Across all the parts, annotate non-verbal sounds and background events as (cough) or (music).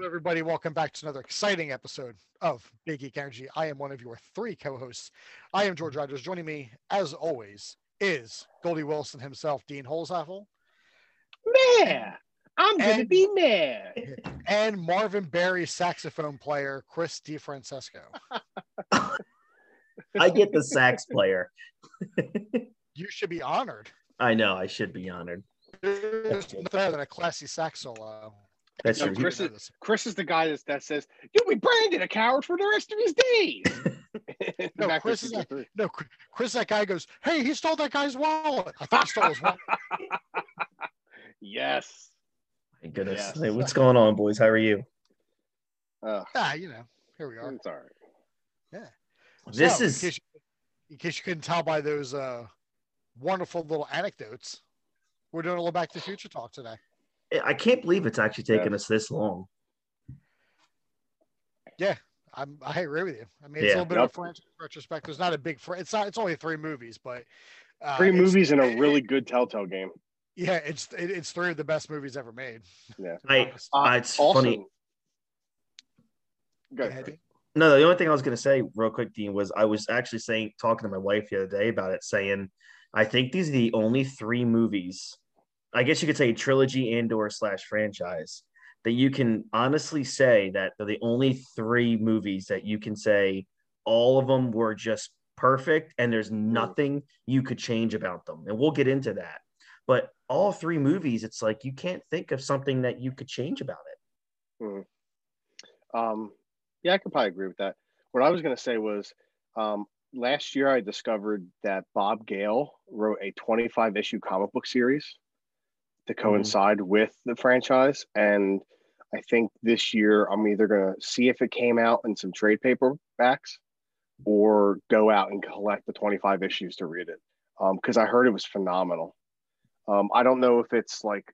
Hello, everybody. Welcome back to another exciting episode of Big Geek Energy. I am one of your three co-hosts. I am George Rogers. Joining me, as always, is Goldie Wilson himself, Dean Holzapfel, Mayor, I'm gonna be mayor. (laughs) and Marvin Berry saxophone player Chris DeFrancesco. (laughs) I get the sax player. (laughs) You should be honored. I know I should be honored. There's nothing better than a classy sax solo. That's No, true. Chris is- Chris is the guy that, that says, You'll be branded a coward for the rest of his days. (laughs) (laughs) No, Chris is Future a- No, Chris- Chris, that guy goes, "Hey, he stole that guy's wallet. I thought he stole his wallet." (laughs) yes. My goodness. Yes. Hey, what's going on, boys? How are you? Uh, ah, you know, here we are. it's all right. This So, in is case, you, in case you couldn't tell by those uh, wonderful little anecdotes, we're doing a little Back to the Future talk today. I can't believe it's actually taken us this long. Yeah, I'm, I agree with you. I mean, it's a little bit Yep. of a franchise retrospect. There's not a big. Fr- it's not. It's only three movies, but uh, Three movies and a really good Telltale game. Yeah, it's it, it's three of the best movies ever made. Yeah. (laughs) I- Uh, it's also, funny. Go Go ahead. ahead, Chris. Dean. No, the only thing I was going to say real quick, Dean, was I was actually saying, talking to my wife the other day about it, saying, I think these are the only three movies, I guess you could say trilogy and or slash franchise, that you can honestly say that they're the only three movies that you can say all of them were just perfect and there's nothing you could change about them. And we'll get into that. But all three movies, it's like you can't think of something that you could change about it. Um, yeah, I could probably agree with that. What I was going to say was um, last year I discovered that Bob Gale wrote a 25 issue comic book series to coincide with the franchise. And I think this year I'm either going to see if it came out in some trade paperbacks or go out and collect the 25 issues to read it because I heard it was phenomenal. Um, I don't know if it's like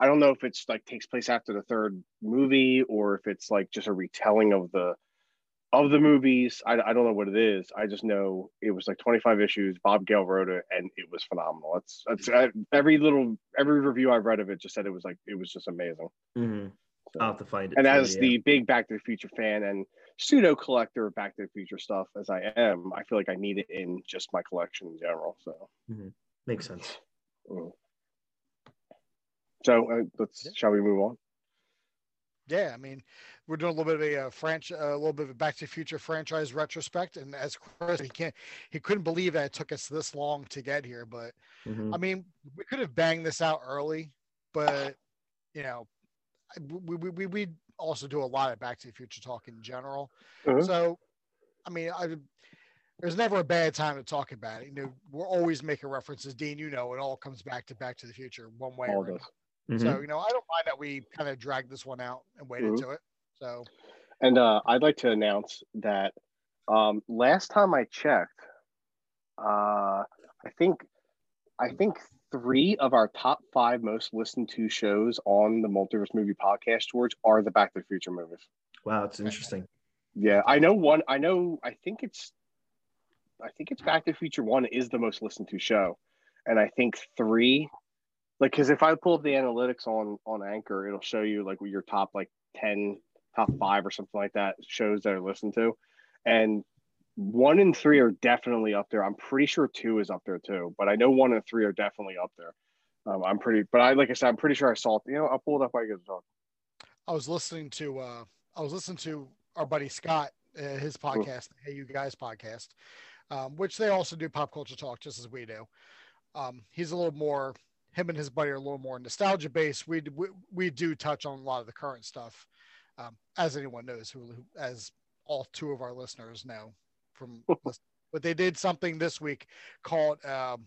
I don't know if it's like takes place after the third movie or if it's like just a retelling of the of the movies. I, I don't know what it is. I just know it was like 25 issues. Bob Gale wrote it and it was phenomenal. It's, it's I, every little every review I've read of it just said it was like it was just amazing. Mm-hmm. So- I'll have to find it. and too, as yeah. the big Back to the Future fan and pseudo collector of Back to the Future stuff as I am, I feel like I need it in just my collection in general. So, makes sense. mm. so uh, let's Yeah. shall we move on? Yeah, I mean, we're doing a little bit of a uh, franchise, a little bit of a Back to the Future franchise retrospect, and as Chris, he can't, he couldn't believe that it took us this long to get here. But Mhm. I mean, we could have banged this out early, but you know, we we we, we also do a lot of Back to the Future talk in general. Mhm. So, I mean, I there's never a bad time to talk about it. You know, we're always making references. Dean, you know, it all comes back to Back to the Future one way All or another. Us. Mhm. So, you know, I don't mind that we kind of dragged this one out and waited Mhm. to it. So, And uh, I'd like to announce that um, last time I checked, uh, I think I think three of our top five most listened to shows on the Multiverse Movie Podcast, George, are the Back to the Future movies. Wow, it's interesting. Yeah, I know one. I know. I think it's. I think it's Back to the Future One is the most listened to show, and I think three, like, because if I pull up the analytics on on Anchor, it'll show you like your top like ten, top five or something like that shows that are listened to, and one and three are definitely up there. I'm pretty sure two is up there too, but I know one and three are definitely up there. Um, I'm pretty, but I like I said, I'm pretty sure I saw it. You know, I'll pull it up while you guys talk. I was listening to uh I was listening to our buddy Scott, uh, his podcast, Hey You Guys podcast, um, which they also do pop culture talk just as we do. Um, he's a little more him and his buddy are a little more nostalgia based. We we, we do touch on a lot of the current stuff, um, as anyone knows who, who as all two of our listeners know from. (laughs) but they did something this week called. Um,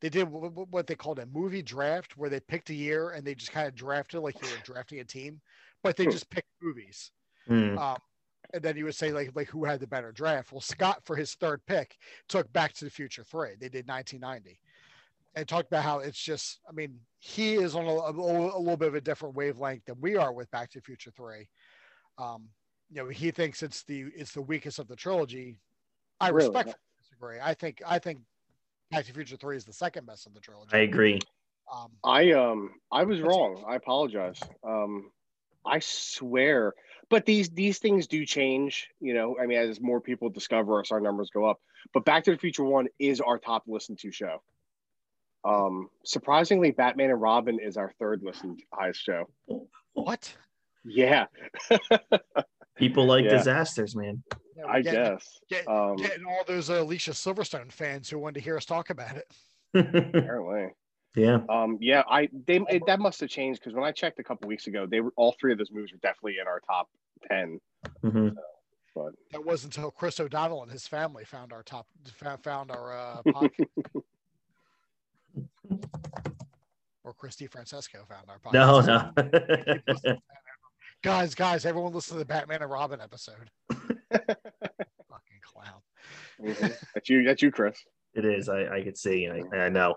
they did wh- wh- what they called a movie draft, where they picked a year and they just kind of drafted like you were drafting a team, but they just picked movies. Mm. Um, and then you would say like like who had the better draft. Well, Scott for his third pick took Back to the Future three. They did 1990, and talked about how it's just. I mean, he is on a, a, a little bit of a different wavelength than we are with Back to the Future three. Um, you know, he thinks it's the it's the weakest of the trilogy. I Really? respectfully disagree. I think I think Back to the Future three is the second best of the trilogy. I agree. Um, I um I was That's- wrong. I apologize. Um I swear. But these these things do change, you know. I mean, as more people discover us, our numbers go up. But Back to the Future One is our top listened to show. Um, surprisingly, Batman and Robin is our third listened highest show. What? Yeah. (laughs) People like Yeah. disasters, man. Yeah, I getting, guess. Get, Um, getting all those uh, Alicia Silverstone fans who wanted to hear us talk about it. (laughs) (laughs) apparently. yeah. Um, yeah, I they it, that must have changed because when I checked a couple weeks ago, they were all three of those movies were definitely in our top ten. hmm But That wasn't until Chris O'Donnell and his family found our top, found our uh, podcast. Or Chris DeFrancesco found our podcast. No, no. Guys, guys, everyone listen to the Batman and Robin episode. (laughs) Fucking clown. mhm. that's you, that's you, Chris. it is. I, I could see. I, I know.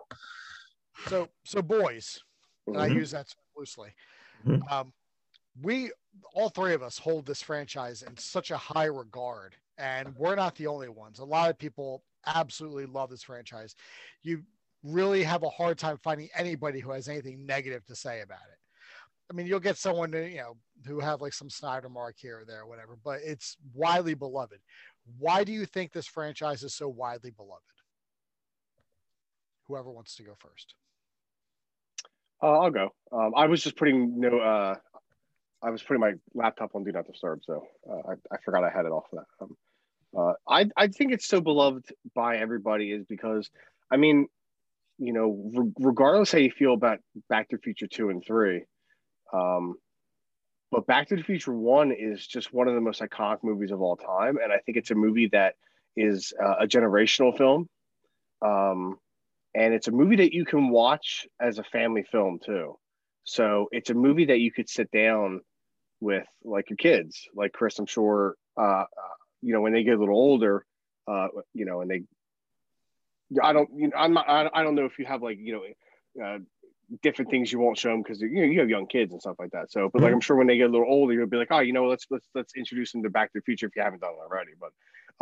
So, so boys, and I use that term loosely. Mhm. Um, we, all three of us, hold this franchise in such a high regard, and we're not the only ones. A lot of people absolutely love this franchise. You really have a hard time finding anybody who has anything negative to say about it. I mean, you'll get someone to, you know who have like some Snyder mark here or there, or whatever, but it's widely beloved. Why do you think this franchise is so widely beloved? Whoever wants to go first. Uh, I'll go. Um, I was just putting no. Uh, I was putting my laptop on do not disturb, so uh, I, I forgot I had it off of that. Um, uh, I I think it's so beloved by everybody is because I mean, you know, re- regardless how you feel about Back to the Future two and three, um, but Back to the Future one is just one of the most iconic movies of all time, and I think it's a movie that is uh, a generational film. Um, and it's a movie that you can watch as a family film too. So it's a movie that you could sit down with like your kids, like Chris. I'm sure, uh, uh, you know, when they get a little older, uh, you know, and they, I don't, you know, I'm not, I don't know if you have like, you know, uh, different things you won't show them because you know you have young kids and stuff like that. So, but like I'm sure when they get a little older, you'll be like, oh, you know, let's let's let's introduce them to Back to the Future if you haven't done it already. But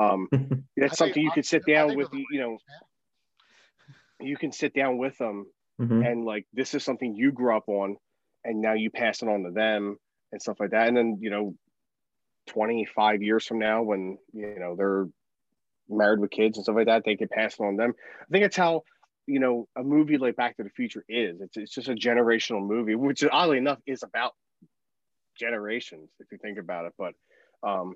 um, (laughs) that's something you could sit down with, the you know, right age, man. you can sit down with them Mhm. and like this is something you grew up on and now you pass it on to them and stuff like that and then you know 25 years from now when you know they're married with kids and stuff like that they can pass it on them. I think it's how you know a movie like back to the future is. It's, it's just a generational movie which oddly enough is about generations if you think about it. But um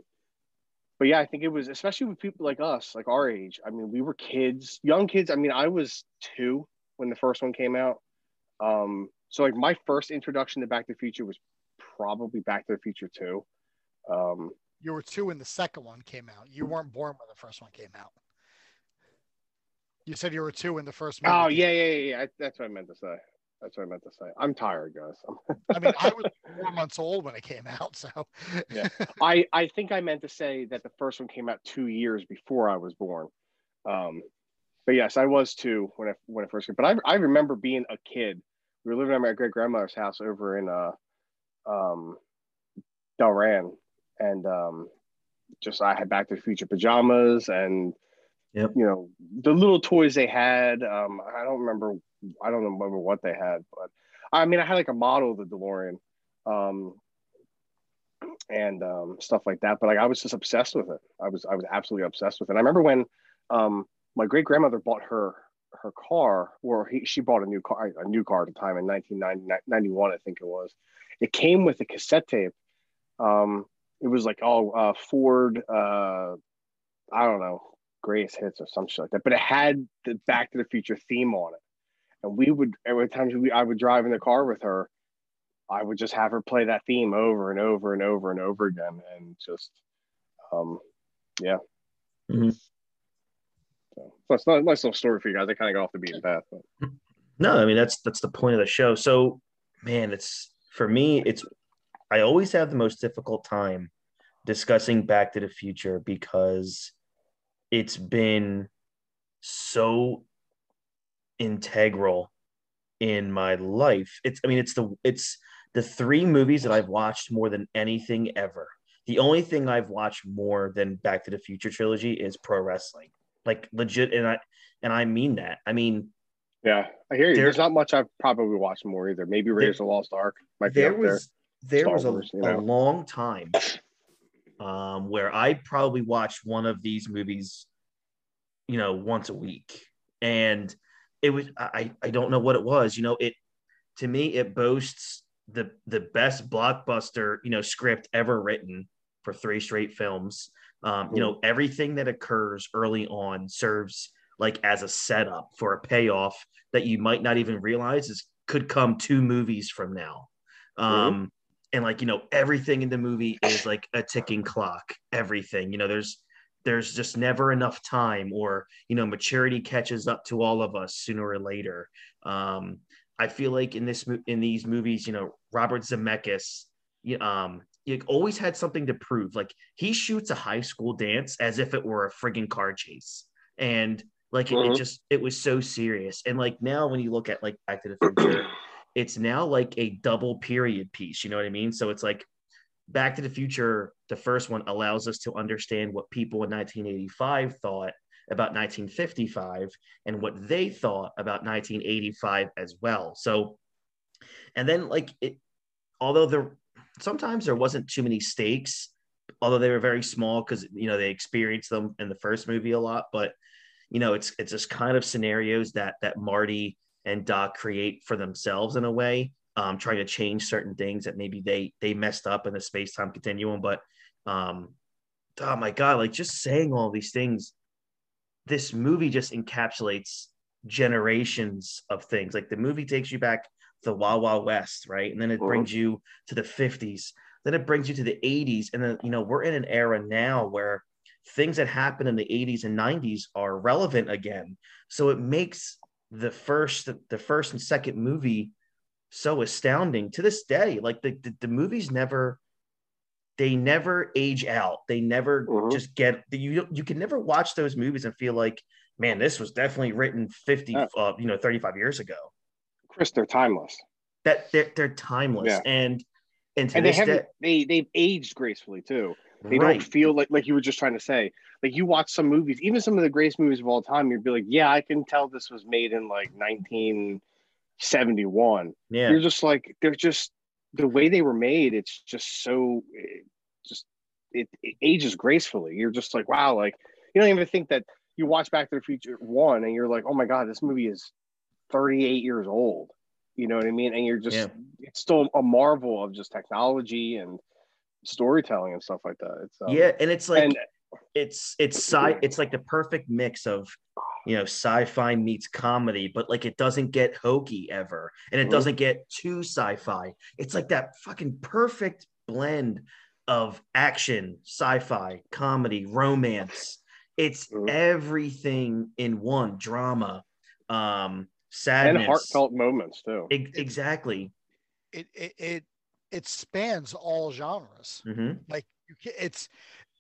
but yeah i think it was especially with people like us like our age i mean we were kids young kids. I mean i was two when the first one came out. Um so like my first introduction to back to the future was probably back to the future 2 um You were two when the second one came out. You weren't born when the first one came out. You said you were two when the first movie. oh came yeah yeah yeah, yeah. I, that's what i meant to say that's what i meant to say i'm tired guys I'm- (laughs) I mean, I was four months old when it came out, so Yeah. (laughs) I I think I meant to say that the first one came out two years before I was born. Um, but yes, I was two when I when I first came. But I I remember being a kid. We were living at my great grandmother's house over in uh um Delran, and um just I had Back to the Future pajamas and Yep. you know the little toys they had. Um, I don't remember. I don't remember what they had, but I mean I had like a model of the DeLorean. Um, and um, stuff like that. But like I was just obsessed with it. I was I was absolutely obsessed with it. And I remember when um, my great grandmother bought her her car, or he, she bought a new car, a new car at the time in 1991, I think it was. It came with a cassette tape. Um, it was like oh uh, Ford, uh, I don't know, greatest hits or some shit like that. But it had the Back to the Future theme on it. And we would every time we I would drive in the car with her, I would just have her play that theme over and over and over and over again, and just, um, yeah. Mhm. So that's not a nice little story for you guys. I kind of got off the beaten path. But. No, I mean that's that's the point of the show. So, man, it's for me. It's I always have the most difficult time discussing Back to the Future because it's been so integral in my life. It's I mean it's the it's the three movies that I've watched more than anything ever. The only thing I've watched more than Back to the Future trilogy is pro wrestling. Like legit and I and I mean that. I mean Yeah, I hear you. There- There's not much I've probably watched more either. Maybe Raiders of the Lost Ark might be there up was there Star was a, a long time um, where I probably watched one of these movies, you know, once a week, and it was I I don't know what it was. You know, it to me it boasts the the best blockbuster you know script ever written for three straight films. Um, you know, everything that occurs early on serves like as a setup for a payoff that you might not even realize is could come two movies from now. Um, and like you know everything in the movie is like a ticking clock everything you know there's there's just never enough time or you know maturity catches up to all of us sooner or later. Um i feel like in this in these movies you know robert zemeckis you- um he always had something to prove like he shoots a high school dance as if it were a friggin' car chase. And like it, it Mhm. just it was so serious. And like now when you look at like back to the future it's now like a double period piece. You know what I mean? So it's like Back to the Future, the first one allows us to understand what people in 1985 thought about 1955 and what they thought about 1985 as well. So, and then like it, although there sometimes there wasn't too many stakes, although they were very small because you know they experienced them in the first movie a lot, but you know it's it's just kind of scenarios that that Marty and Doc create for themselves in a way, um, trying to change certain things that maybe they they messed up in the space time continuum. But um, oh my god, like just saying all these things, this movie just encapsulates generations of things. Like the movie takes you back to the Wild Wild West, right, and then it Mhm. brings you to the '50s. Then it brings you to the '80s, and then you know we're in an era now where things that happened in the 80s and 90s are relevant again. So it makes the first the first and second movie so astounding to this day like the, the, the movies never they never age out they never Mhm. just get you you can never watch those movies and feel like man this was definitely written 50 Yeah. uh, you know 35 years ago Chris, they're timeless, that they're, they're timeless Yeah. and and and they haven't. day They they've aged gracefully too. They right don't feel like like you were just trying to say. Like you watch some movies, even some of the greatest movies of all time, you'd be like, yeah, I can tell this was made in like 1971. yeah You're just like they're just the way they were made. It's just so it just it, it ages gracefully. You're just like, wow, like you don't even think that you watch Back to the Future one and you're like, oh my god, this movie is 38 years old. You know what I mean? And you're just Yeah. it's still a marvel of just technology and storytelling and stuff like that. It's um, yeah and it's like and it's it's sci it's like the perfect mix of you know sci-fi meets comedy but like it doesn't get hokey ever and it Mhm. doesn't get too sci-fi it's like that fucking perfect blend of action sci-fi comedy romance it's Mhm. everything in one drama um and heartfelt moments too. E- exactly It it it, it spans all genres. hmm Like you can, it's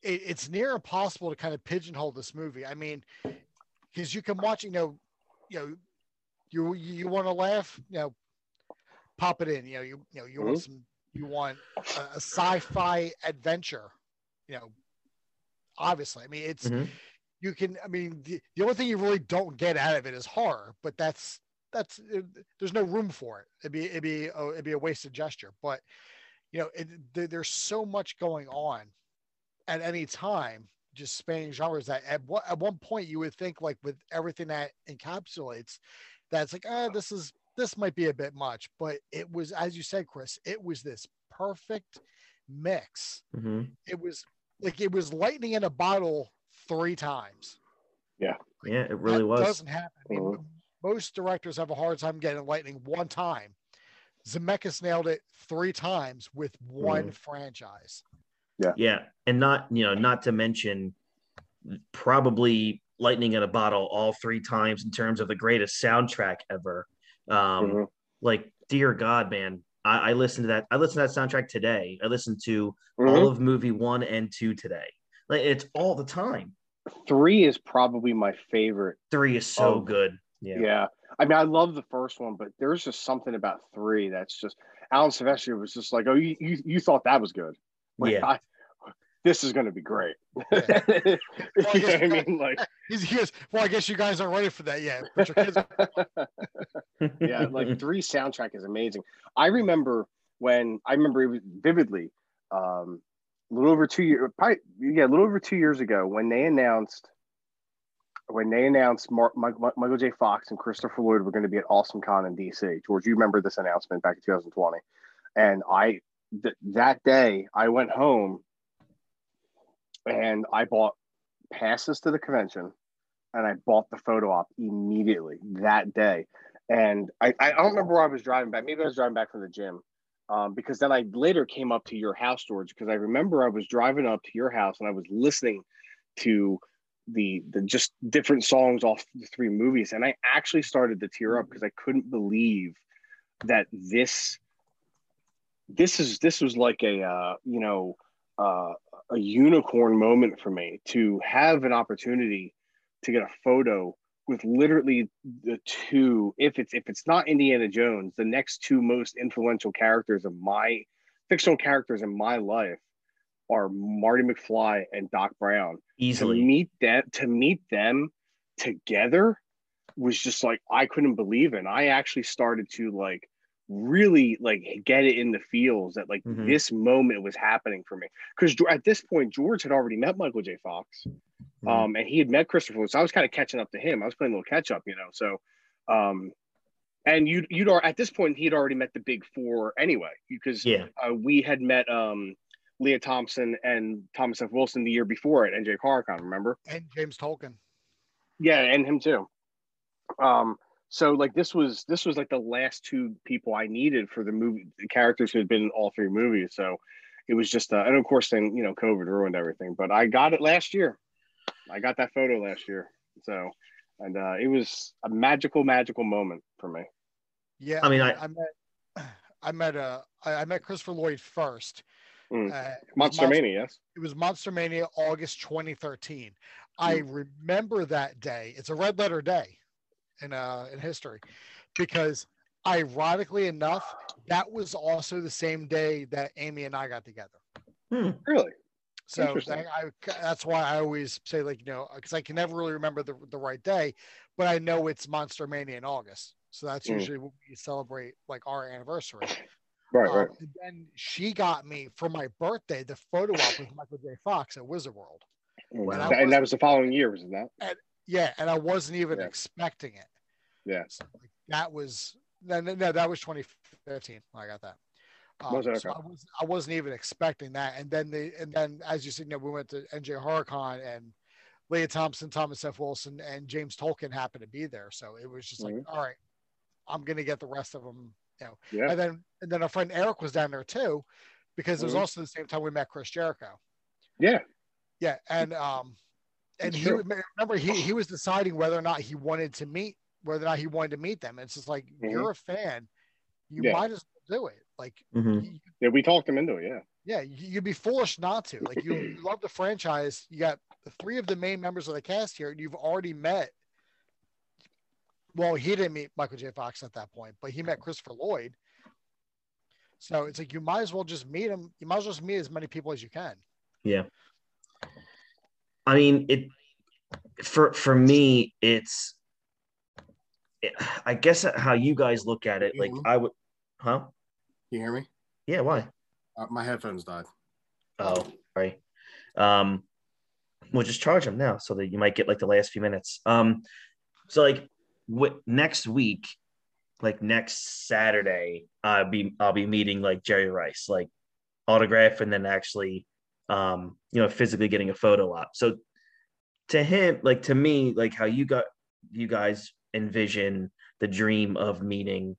it, it's near impossible to kind of pigeonhole this movie. I mean, because you can watch, you know, you know, you you want to laugh, you know, pop it in. You know, you you know, you want some, you want a, a sci-fi adventure. You know, obviously, I mean, it's Mhm. you can. I mean, the, the only thing you really don't get out of it is horror, but that's that's it, there's no room for it. It'd be it'd be a, it'd be a wasted gesture. But you know, it, there, there's so much going on at any time, just spanning genres that at what at one point you would think like with everything that encapsulates, that's like ah this is this might be a bit much, but it was as you said, Chris, it was this perfect mix. hmm It was like it was lightning in a bottle three times. yeah yeah, it really that was doesn't happen. I mean, Mhm. Most directors have a hard time getting lightning one time. Zemeckis nailed it three times with one Mm. franchise. Yeah, Yeah. and not you know not to mention probably lightning in a bottle all three times in terms of the greatest soundtrack ever. Um, Mhm. Like, dear God, man, I, I listened to that. I listened to that soundtrack today. I listened to Mhm. all of movie one and two today. Like, it's all the time. Three is probably my favorite. Three is so Oh, good. Yeah. Yeah, I mean, I love the first one, but there's just something about three that's just Alan Silvestri was just like, oh, you you, you thought that was good. Like, yeah, I, this is going to be great. (laughs) Yeah. you know Well, I guess what I mean? Like, (laughs) He's, he goes, well, I guess you guys aren't ready for that yet. Kids, (laughs) yeah, like three soundtrack is amazing. I remember when I remember vividly, um, a little over two years, probably yeah, a little over two years ago, when they announced when they announced Michael J. Fox and Christopher Lloyd were going to be at Awesome Con in DC. George, you remember this announcement back in 2020, and I th- that day I went home and I bought passes to the convention and I bought the photo op immediately that day. And I, I don't remember where I was driving back. Maybe I was driving back from the gym. Um, because then I later came up to your house, George, because I remember I was driving up to your house and I was listening to the the just different songs off the three movies, and I actually started to tear up because I couldn't believe that this this is this was like a uh, you know uh, a unicorn moment for me to have an opportunity to get a photo with literally the two if it's if it's not indiana jones the next two most influential characters of my fictional characters in my life are marty mcfly and doc brown. Easily. to meet them to meet them together was just like i couldn't believe it. And i actually started to like really like get it in the feels that like mm-hmm. this moment was happening for me. Because at this point george had already met michael j. Fox mm-hmm. um and he had met christopher so i was kind of catching up to him. I was playing a little catch up you know so um and you'd you'd at this point he had already met the big four anyway because yeah. uh, we had met um Lea Thompson and Thomas F. Wilson the year before at NJ Horrorcon, remember? And James Tolkan. Yeah, and him too. Um, so like this was this was like the last two people I needed for the movie the characters who had been in all three movies. So it was just uh, and of course then you know COVID ruined everything. But I got it last year. I got that photo last year. So and uh, it was a magical, magical moment for me. Yeah, I mean, I, I met, I met, uh, I met Christopher Lloyd first. Mm. Uh, Monster, Monster Mania, yes. It was Monster Mania, August 2013. Mm. I remember that day. It's a red letter day in uh in history because ironically enough, that was also the same day that Amy and I got together. Hmm, really? So I, I, that's why I always say like you know because I can never really remember the, the right day, but I know it's Monster Mania in August, so that's mm. usually when we celebrate like our anniversary. Right, um, right. And then she got me for my birthday the photo op with Michael J. Fox at Wizard World. Wow. And, and that was the following year, wasn't that? And, yeah, and I wasn't even yeah. expecting it. Yeah. So, like, that was no, no, that was 2015. I got that. Um, was so I, was, I wasn't even expecting that. And then the and then as you said, you know, we went to NJ Horrorcon and Lea Thompson, Thomas F. Wilson, and James Tolkan happened to be there. So it was just like, mm-hmm. all right, I'm gonna get the rest of them. You know. Yeah. And then and then our friend Eric was down there too, because mm-hmm. it was mm-hmm. also the same time we met Chris Jericho. Yeah. Yeah, and um, and he remember he he was deciding whether or not he wanted to meet whether or not he wanted to meet them. It's just like mm-hmm. you're a fan, you yeah. might as well do it. Like, mm-hmm. you, yeah, we talked him into it. Yeah, yeah, you'd be foolish not to. Like, you, (laughs) you love the franchise. You got three of the main members of the cast here, and you've already met. Well, he didn't meet Michael J. Fox at that point, but he met Christopher Lloyd. So it's like you might as well just meet him. You might as well just meet as many people as you can. Yeah. I mean, it for for me, it's I guess how you guys look at it, like I would, huh? You hear me? Yeah. Why? Uh, my headphones died. Oh, right. Um, we'll just charge them now so that you might get like the last few minutes. Um, so like what next week, like next Saturday, I'll be I'll be meeting like Jerry Rice, like autograph, and then actually, um, you know, physically getting a photo op. So to him, like to me, like how you got you guys envision the dream of meeting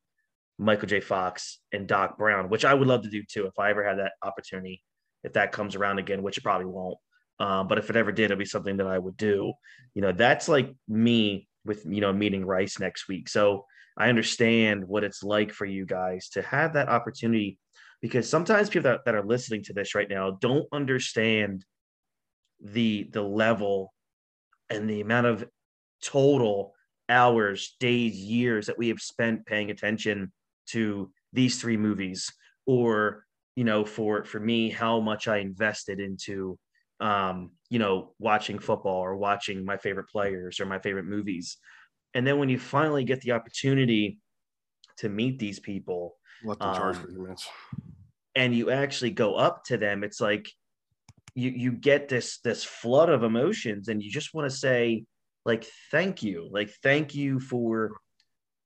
Michael J. Fox and Doc Brown, which I would love to do too if I ever had that opportunity. If that comes around again, which it probably won't, um, but if it ever did, it'd be something that I would do. You know, that's like me with you know meeting Rice next week. So I understand what it's like for you guys to have that opportunity because sometimes people that, that are listening to this right now don't understand the the level and the amount of total hours, days, years that we have spent paying attention to these three movies, or you know, for for me, how much I invested into um, you know, watching football or watching my favorite players or my favorite movies. And then when you finally get the opportunity to meet these people, let charge um, for minutes. and you actually go up to them, it's like you you get this this flood of emotions and you just want to say like thank you like thank you for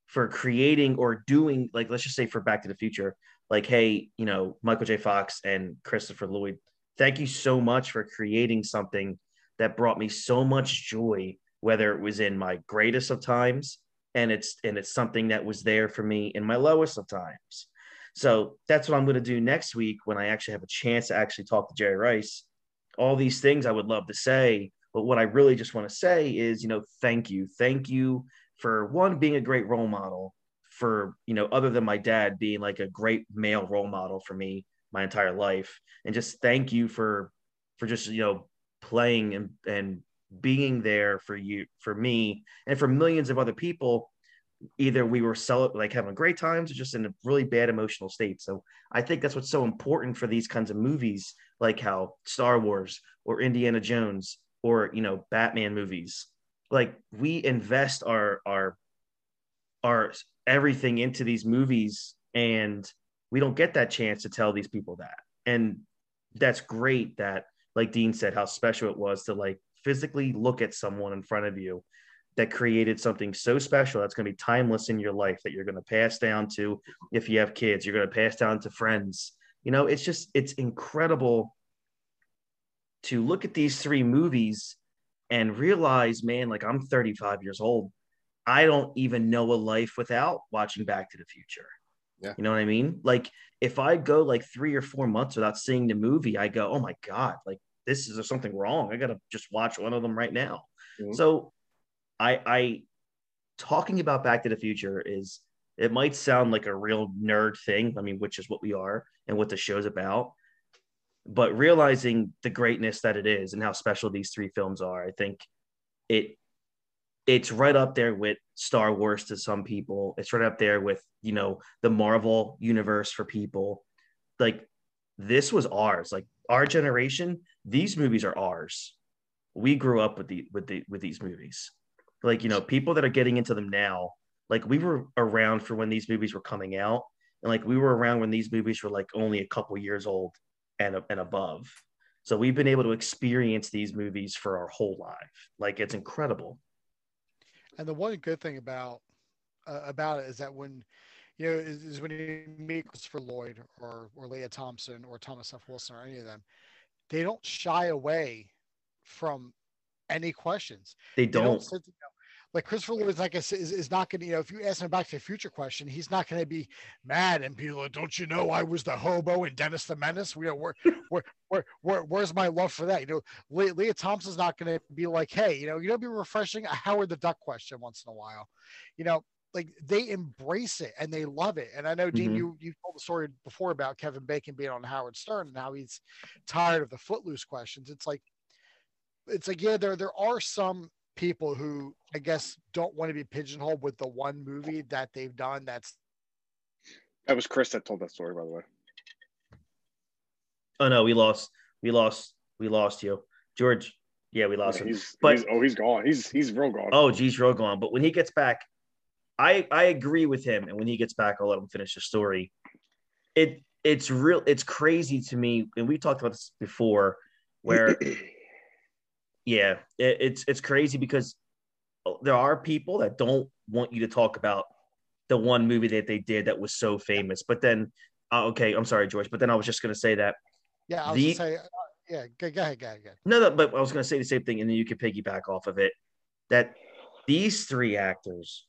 for creating or doing like let's just say for back to the future like hey you know michael j fox and christopher lloyd thank you so much for creating something that brought me so much joy whether it was in my greatest of times and it's and it's something that was there for me in my lowest of times. So that's what i'm going to do next week when i actually have a chance to actually talk to jerry rice. All these things i would love to say but what i really just want to say is you know thank you. Thank you for one being a great role model for you know other than my dad being like a great male role model for me my entire life. And just thank you for for just you know playing and and being there for you for me and for millions of other people. Either we were like having great times or just in a really bad emotional state. So i think that's what's so important for these kinds of movies like how star wars or indiana jones or you know batman movies. Like we invest our our our everything into these movies and we don't get that chance to tell these people that. And that's great that like dean said how special it was to like physically look at someone in front of you that created something so special that's going to be timeless in your life that you're going to pass down to if you have kids you're going to pass down to friends. You know it's just it's incredible to look at these three movies and realize man like i'm 35 years old. I don't even know a life without watching back to the future Yeah. you know what i mean like if i go like three or four months without seeing the movie i go oh my god like this is there's something wrong i gotta just watch one of them right now Mhm. so I I talking about Back to the Future is it might sound like a real nerd thing, I mean, which is what we are and what the show's about. But realizing the greatness that it is and how special these three films are, I think it it's right up there with Star Wars to some people. It's right up there with, you know, the Marvel universe for people. Like this was ours. Like our generation, these movies are ours. We grew up with the with the with these movies like you know people that are getting into them now like we were around for when these movies were coming out and like we were around when these movies were like only a couple years old and and above so we've been able to experience these movies for our whole life like it's incredible And the one good thing about uh, about it is that when you know is, is when you meet Christopher Lloyd or or Lea Thompson or Thomas F. Wilson or any of them, they don't shy away from any questions. they They don't sit, like Christopher Lloyd, like I said, is, is not going to, you know, if you ask him a Back to the Future question, he's not going to be mad and be like, "Don't you know I was the hobo in Dennis the Menace? We, where, (laughs) where, where, where, where's my love for that? You know, Le- Lea Thompson's not going to be like, hey, you know, you know, be refreshing a Howard the Duck question once in a while, you know. Like they embrace it and they love it. And I know, Dean, Mhm. you you told the story before about Kevin Bacon being on Howard Stern and how he's tired of the footloose questions. It's like, it's like, yeah, there there are some people who I guess don't want to be pigeonholed with the one movie that they've done that's That was Chris that told that story, by the way. oh no we lost we lost we lost you george yeah we lost Yeah, him he's, But- he's oh he's gone. He's he's real gone. oh geez real gone. but when he gets back i i agree with him and when he gets back i'll let him finish the story it it's real it's crazy to me and we talked about this before where (clears throat) yeah it, it's it's crazy because there are people that don't want you to talk about the one movie that they did that was so famous but then uh, okay i'm sorry george but then i was just going to say that yeah, I was The- say uh, yeah, go, go ahead, go ahead, go ahead. no, no, but I was going to say the same thing, and then you could piggyback off of it. That these three actors,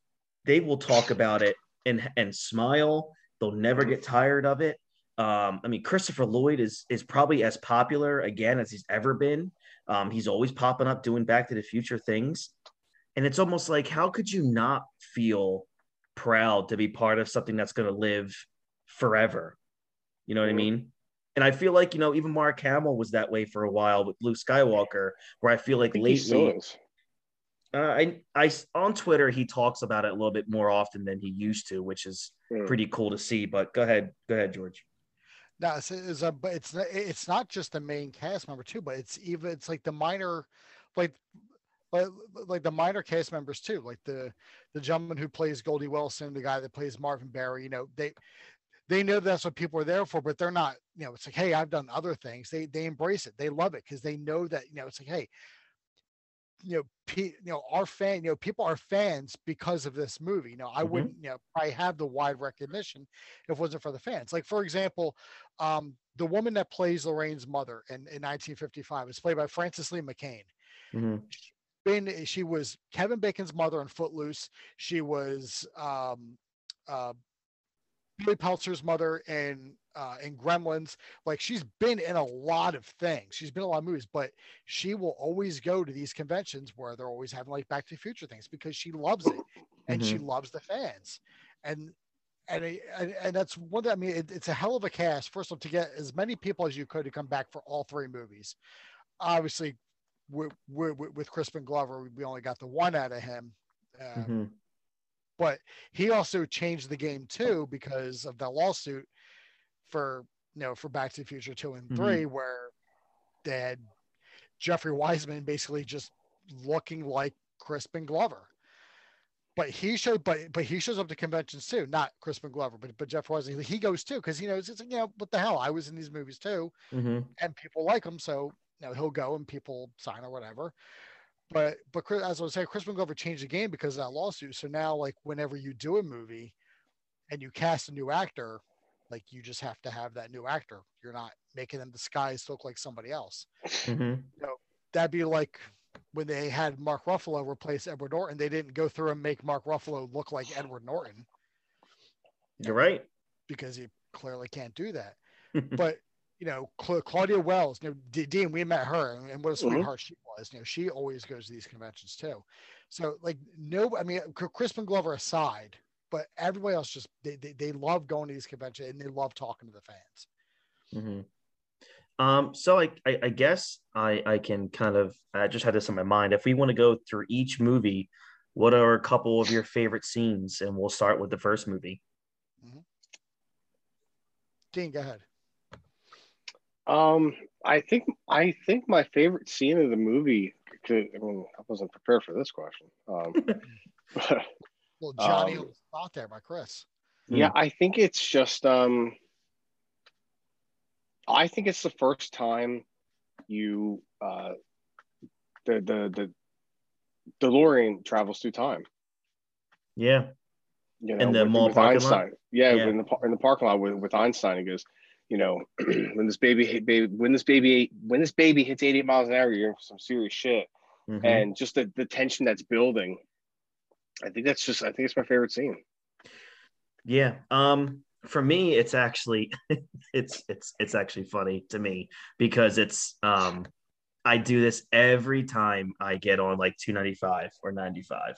they will talk about it and and smile. They'll never get tired of it. Um, I mean, Christopher Lloyd is is probably as popular again as he's ever been. Um, he's always popping up doing Back to the Future things, and it's almost like how could you not feel proud to be part of something that's going to live forever? You know what I mean? And I feel like, you know, even Mark Hamill was that way for a while with Luke Skywalker, where I feel like still lately, uh, I, I, on Twitter, he talks about it a little bit more often than he used to, which is Mm. pretty cool to see. But go ahead, go ahead, George. No, it's, it's a, but it's it's not just the main cast member too, but it's even it's like the minor, like, like like the minor cast members too, like the the gentleman who plays Goldie Wilson, the guy that plays Marvin Berry. You know, they they know that's what people are there for, but they're not, you know, it's like, hey, I've done other things. They they embrace it. They love it because they know that, you know, it's like, hey, you know, pe- you know, our fan, you know, people are fans because of this movie. You know, I Mhm. wouldn't, you know, probably have the wide recognition if it wasn't for the fans. Like, for example, um, the woman that plays Lorraine's mother in, in 1955 is played by Frances Lee McCain. Mhm. Been she was Kevin Bacon's mother in Footloose. She was um, uh, Billy Peltzer's mother in uh, in Gremlins. Like she's been in a lot of things. She's been in a lot of movies, but she will always go to these conventions where they're always having like Back to the Future things because she loves it and she loves the fans. And and and, and that's one thing. I mean, it, it's a hell of a cast. First of all, to get as many people as you could to come back for all three movies. Obviously, with, with, with Crispin Glover, we only got the one out of him. Uh, Mhm. but he also changed the game too because of that lawsuit for you know for Back to the Future two and Mhm. 3 where they had Jeffrey Weissman basically just looking like Crispin Glover. But he showed, but but he shows up to conventions too, not Crispin Glover, but but Jeff Weissman. He goes too because he knows it's you know what the hell. I was in these movies too, Mhm. and people like him, so you know he'll go and people sign or whatever. But but Chris- as I was saying, Crispin Glover changed the game because of that lawsuit. So now, like whenever you do a movie and you cast a new actor, like you just have to have that new actor. You're not making them disguised to look like somebody else. Mhm. That'd be like when they had Mark Ruffalo replace Edward Norton. They didn't go through and make Mark Ruffalo look like Edward Norton You're right. because he clearly can't do that. (laughs) but you know, Cla- Claudia Wells, you know, D- Dean, we met her, and- and what a Mhm. sweetheart she was. You know, she always goes to these conventions too. So, like, no, I mean, Crispin Glover aside, but everybody else just they, they they love going to these conventions and they love talking to the fans. hmm Um, so I, I, I guess I, I can kind of, I just had this in my mind. If we want to go through each movie, what are a couple of your favorite scenes? And we'll start with the first movie. Dean, go ahead. Um, I think I think my favorite scene of the movie. Could, I mean, I wasn't prepared for this question. Um, but, (laughs) (laughs) Well, Johnny Um, on spot there by Chris. yeah, I think it's just. Um, I think it's the first time you uh, the the the DeLorean travels through time. Yeah. You know, In the with, mall with parking lot? Einstein. Yeah, Yeah. in the par- in the parking lot with, with Einstein, he goes, you know, (clears throat) when this baby hit baby when this baby when this baby hits 88 miles an hour, you're in for some serious shit. Mhm. And just the, the tension that's building. I think that's just I think it's my favorite scene. Yeah. Um, for me, it's actually (laughs) it's it's it's actually funny to me because it's um I do this every time I get on like 295 or 95.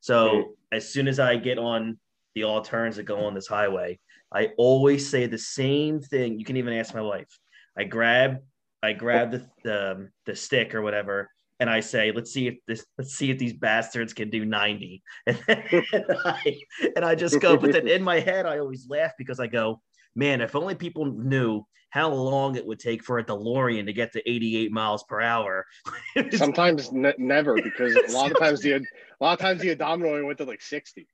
So as soon as I get on the all turns that go on this highway, I always say the same thing. You can even ask my wife. I grab I grab the the, the stick or whatever and I say, let's see if this, let's see if these bastards can do 90. (laughs) And, I, and I just go, but then in my head, I always laugh because I go, man, if only people knew how long it would take for a DeLorean to get to 88 miles per hour. (laughs) Sometimes ne- never (laughs) because a lot of times the a lot of times the odometer went to like 60.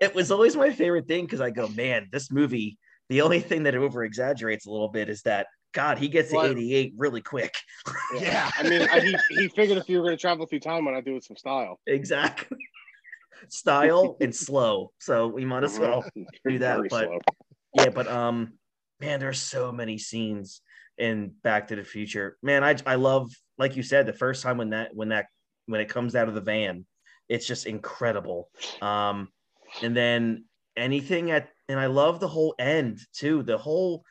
it was always my favorite thing because I go, man, this movie, the only thing that over exaggerates a little bit is that God, he gets to 88 really quick. Yeah. (laughs) I mean, I, he, he figured if you were going to travel through time, why not do it with some style? exactly. (laughs) Style and slow. So we might as well (laughs) do that, Very but- slow. yeah but um man there's so many scenes in back to the future man i i love like you said the first time when that when that when it comes out of the van it's just incredible um and then anything at and i love the whole end too the whole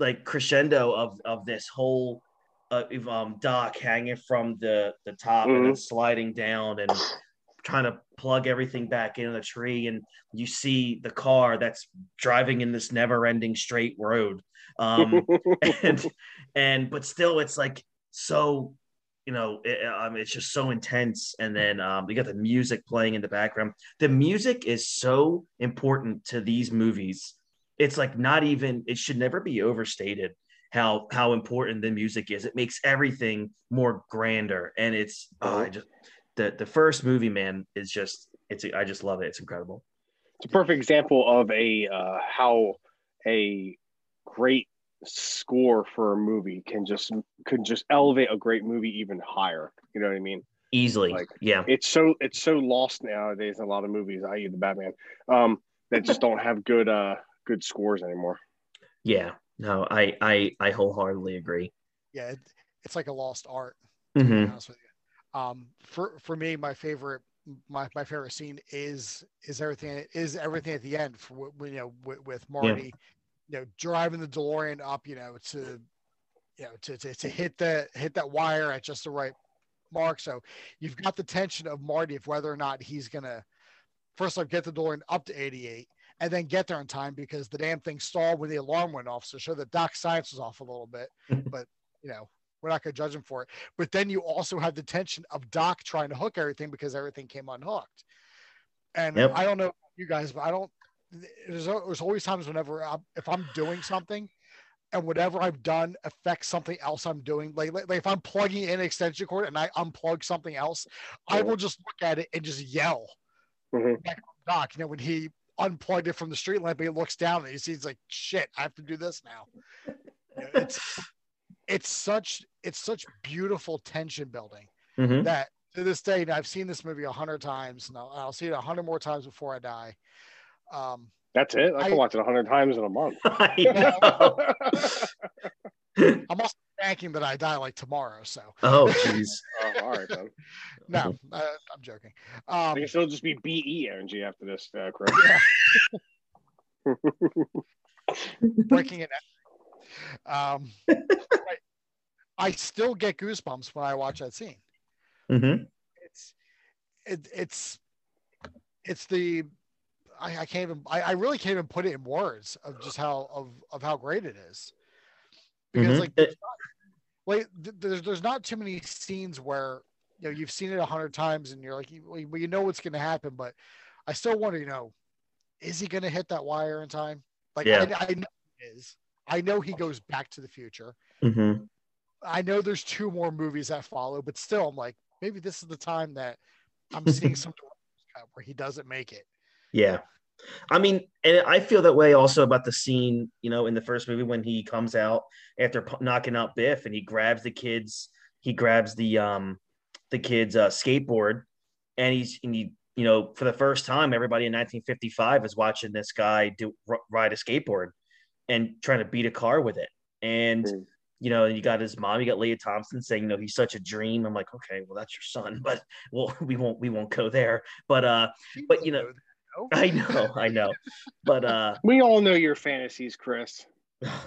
like crescendo of of this whole uh, um Doc hanging from the the top and then sliding down and trying to plug everything back into the tree. And you see the car that's driving in this never-ending straight road. Um (laughs) and and but still it's like so you know it, um, it's just so intense. And then um you got the music playing in the background. The music is so important to these movies it's like not even it should never be overstated how how important the music is it makes everything more grander and it's oh, I just the the first movie man is just it's I just love it it's incredible It's a perfect example of a uh, how a great score for a movie can just can just elevate a great movie even higher. You know what I mean? Easily. Like- yeah. It's so it's so lost nowadays in a lot of movies, i.e. the Batman, um, that just don't have good uh good scores anymore. Yeah. No, I I I wholeheartedly agree. Yeah, it, it's like a lost art. to be hmm honest with you. Um, for for me, my favorite my, my favorite scene is is everything is everything at the end for you know with, with Marty, you know, driving the DeLorean up, you know, to you know to, to to hit the hit that wire at just the right mark. So you've got the tension of Marty of whether or not he's gonna first off get the DeLorean up to 88 and then get there in time because the damn thing stalled when the alarm went off. So show that Doc Science was off a little bit, but you know, we're not going to judge him for it. But then you also have the tension of Doc trying to hook everything because everything came unhooked. And Yep. I don't know you guys, but I don't. There's, there's always times whenever I'm, if I'm doing something and whatever I've done affects something else I'm doing. Like, like, if I'm plugging in an extension cord and I unplug something else, I will just look at it and just yell. Mhm. Like Doc, you know, when he unplugged it from the street lamp, he looks down and he sees like, shit, I have to do this now. It's (laughs) it's such it's such beautiful tension building hmm that to this day, I've seen this movie a hundred times, and I'll, I'll see it a hundred more times before I die. Um, That's it. I can I- watch it a hundred times in a month. (laughs) I know. (laughs) I'm also thanking that I die like tomorrow. So oh, (laughs) jeez. Oh, all right then. no, uh, I'm joking. I Um, guess it'll just be BE energy after this, uh, (laughs) Chris. (laughs) breaking it. Um, I, I still get goosebumps when I watch that scene. Mm-hmm. It's it, it's it's the I, I can't even I, I really can't even put it in words of just how of of how great it is because Mhm. like there's not, like there's there's not too many scenes where you know you've seen it a hundred times and you're like you, well, you know what's going to happen but I still wonder you know is he going to hit that wire in time like Yeah. I, I know he is I know he goes back to the future hmm I know there's two more movies that follow, but still, I'm like, maybe this is the time that I'm (laughs) seeing some where he doesn't make it. Yeah. I mean, and I feel that way also about the scene, you know, in the first movie when he comes out after p- knocking out Biff and he grabs the kids, he grabs the um the kids uh skateboard and he's and he you know, for the first time everybody in 1955 is watching this guy do r- ride a skateboard and trying to beat a car with it. And Mm. you know, you got his mom, you got Lea Thompson saying, you know, he's such a dream. I'm like, okay, well, that's your son, (laughs) but well, we won't we won't go there. But uh But, you know- that, no? (laughs) I know, I know. But uh (laughs) We all know your fantasies, Chris.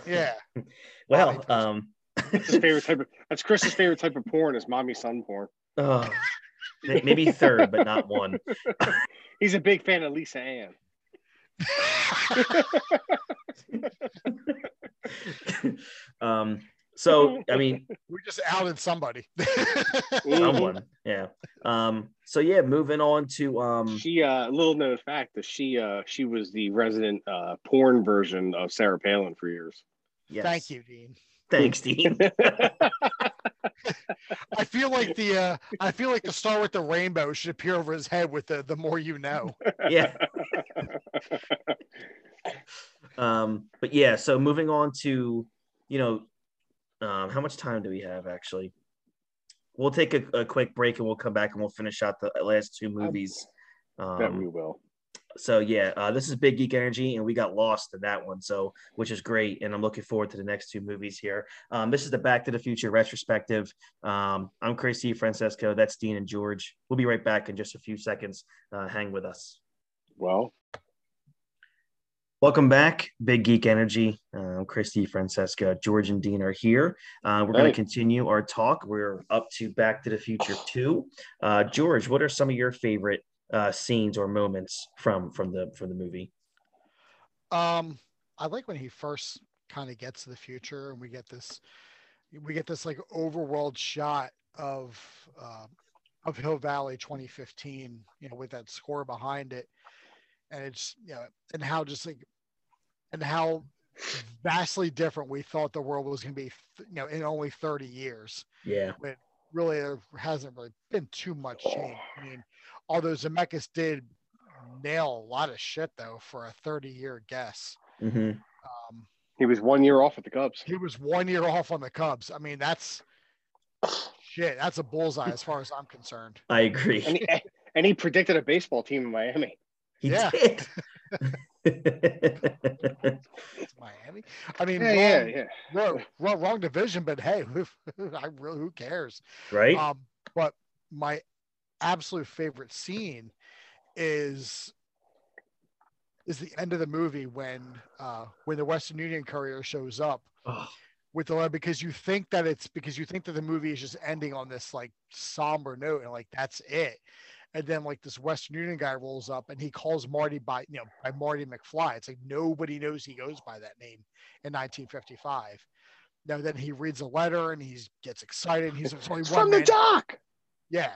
yeah, (laughs) well, um That's his favorite type of. That's Chris's favorite type of porn is mommy son porn. oh, maybe third, but not one. He's a big fan of Lisa Ann. um so (laughs) I mean we just outed somebody. (laughs) someone, yeah. Um so yeah, moving on to um She uh little known fact that she uh she was the resident uh porn version of Sarah Palin for years. yes. Thank you, Dean. Thanks, Dean. (laughs) I feel like the uh, I feel like the star with the rainbow should appear over his head with the the more you know. yeah. Um but yeah, so moving on to you know um how much time do we have actually? We'll take a, a quick break and we'll come back and we'll finish out the last two movies. that we Um, will. so yeah, uh, this is Big Geek Energy, and we got lost in that one, so which is great, and I'm looking forward to the next two movies here. Um, this is the Back to the Future retrospective. Um, I'm Chris DeFrancesco. That's Dean and George. We'll be right back in just a few seconds. Uh, hang with us. Well, Welcome back, Big Geek Energy. Uh, I'm Chris DeFrancesco. George and Dean are here. Uh, we're going to continue our talk. We're up to Back to the Future 2. Uh, George, what are some of your favorite uh, scenes or moments from from the from the movie? Um, I like when he first kind of gets to the future, and we get this, we get this like overworld shot of uh, of Hill Valley 2015, you know, with that score behind it, and it's you know, and how just like, and how vastly different we thought the world was going to be, you know, in only 30 years. Yeah. Really, there hasn't really been too much change. I mean, although Zemeckis did nail a lot of shit though for a 30 year guess. hmm Um, He was one year off with the Cubs. he was one year off on the Cubs. I mean, that's shit. That's a bullseye as far as I'm concerned. I agree. And he, and he predicted a baseball team in Miami. He Yeah. did. (laughs) (laughs) It's I mean, Yeah, yeah, wrong, yeah. wrong, (laughs) wrong, wrong division, but hey, (laughs) who, I really, who cares? right? Um, but my absolute favorite scene is is the end of the movie when uh when the Western Union courier shows up Oh, with the letter because you think that it's because you think that the movie is just ending on this like somber note and like that's it. And then like this Western Union guy rolls up and he calls Marty by you know by Marty McFly. It's like nobody knows he goes by that name in 1955. Now then he reads a letter and he gets excited. And he's it's only from the man. Doc. Yeah,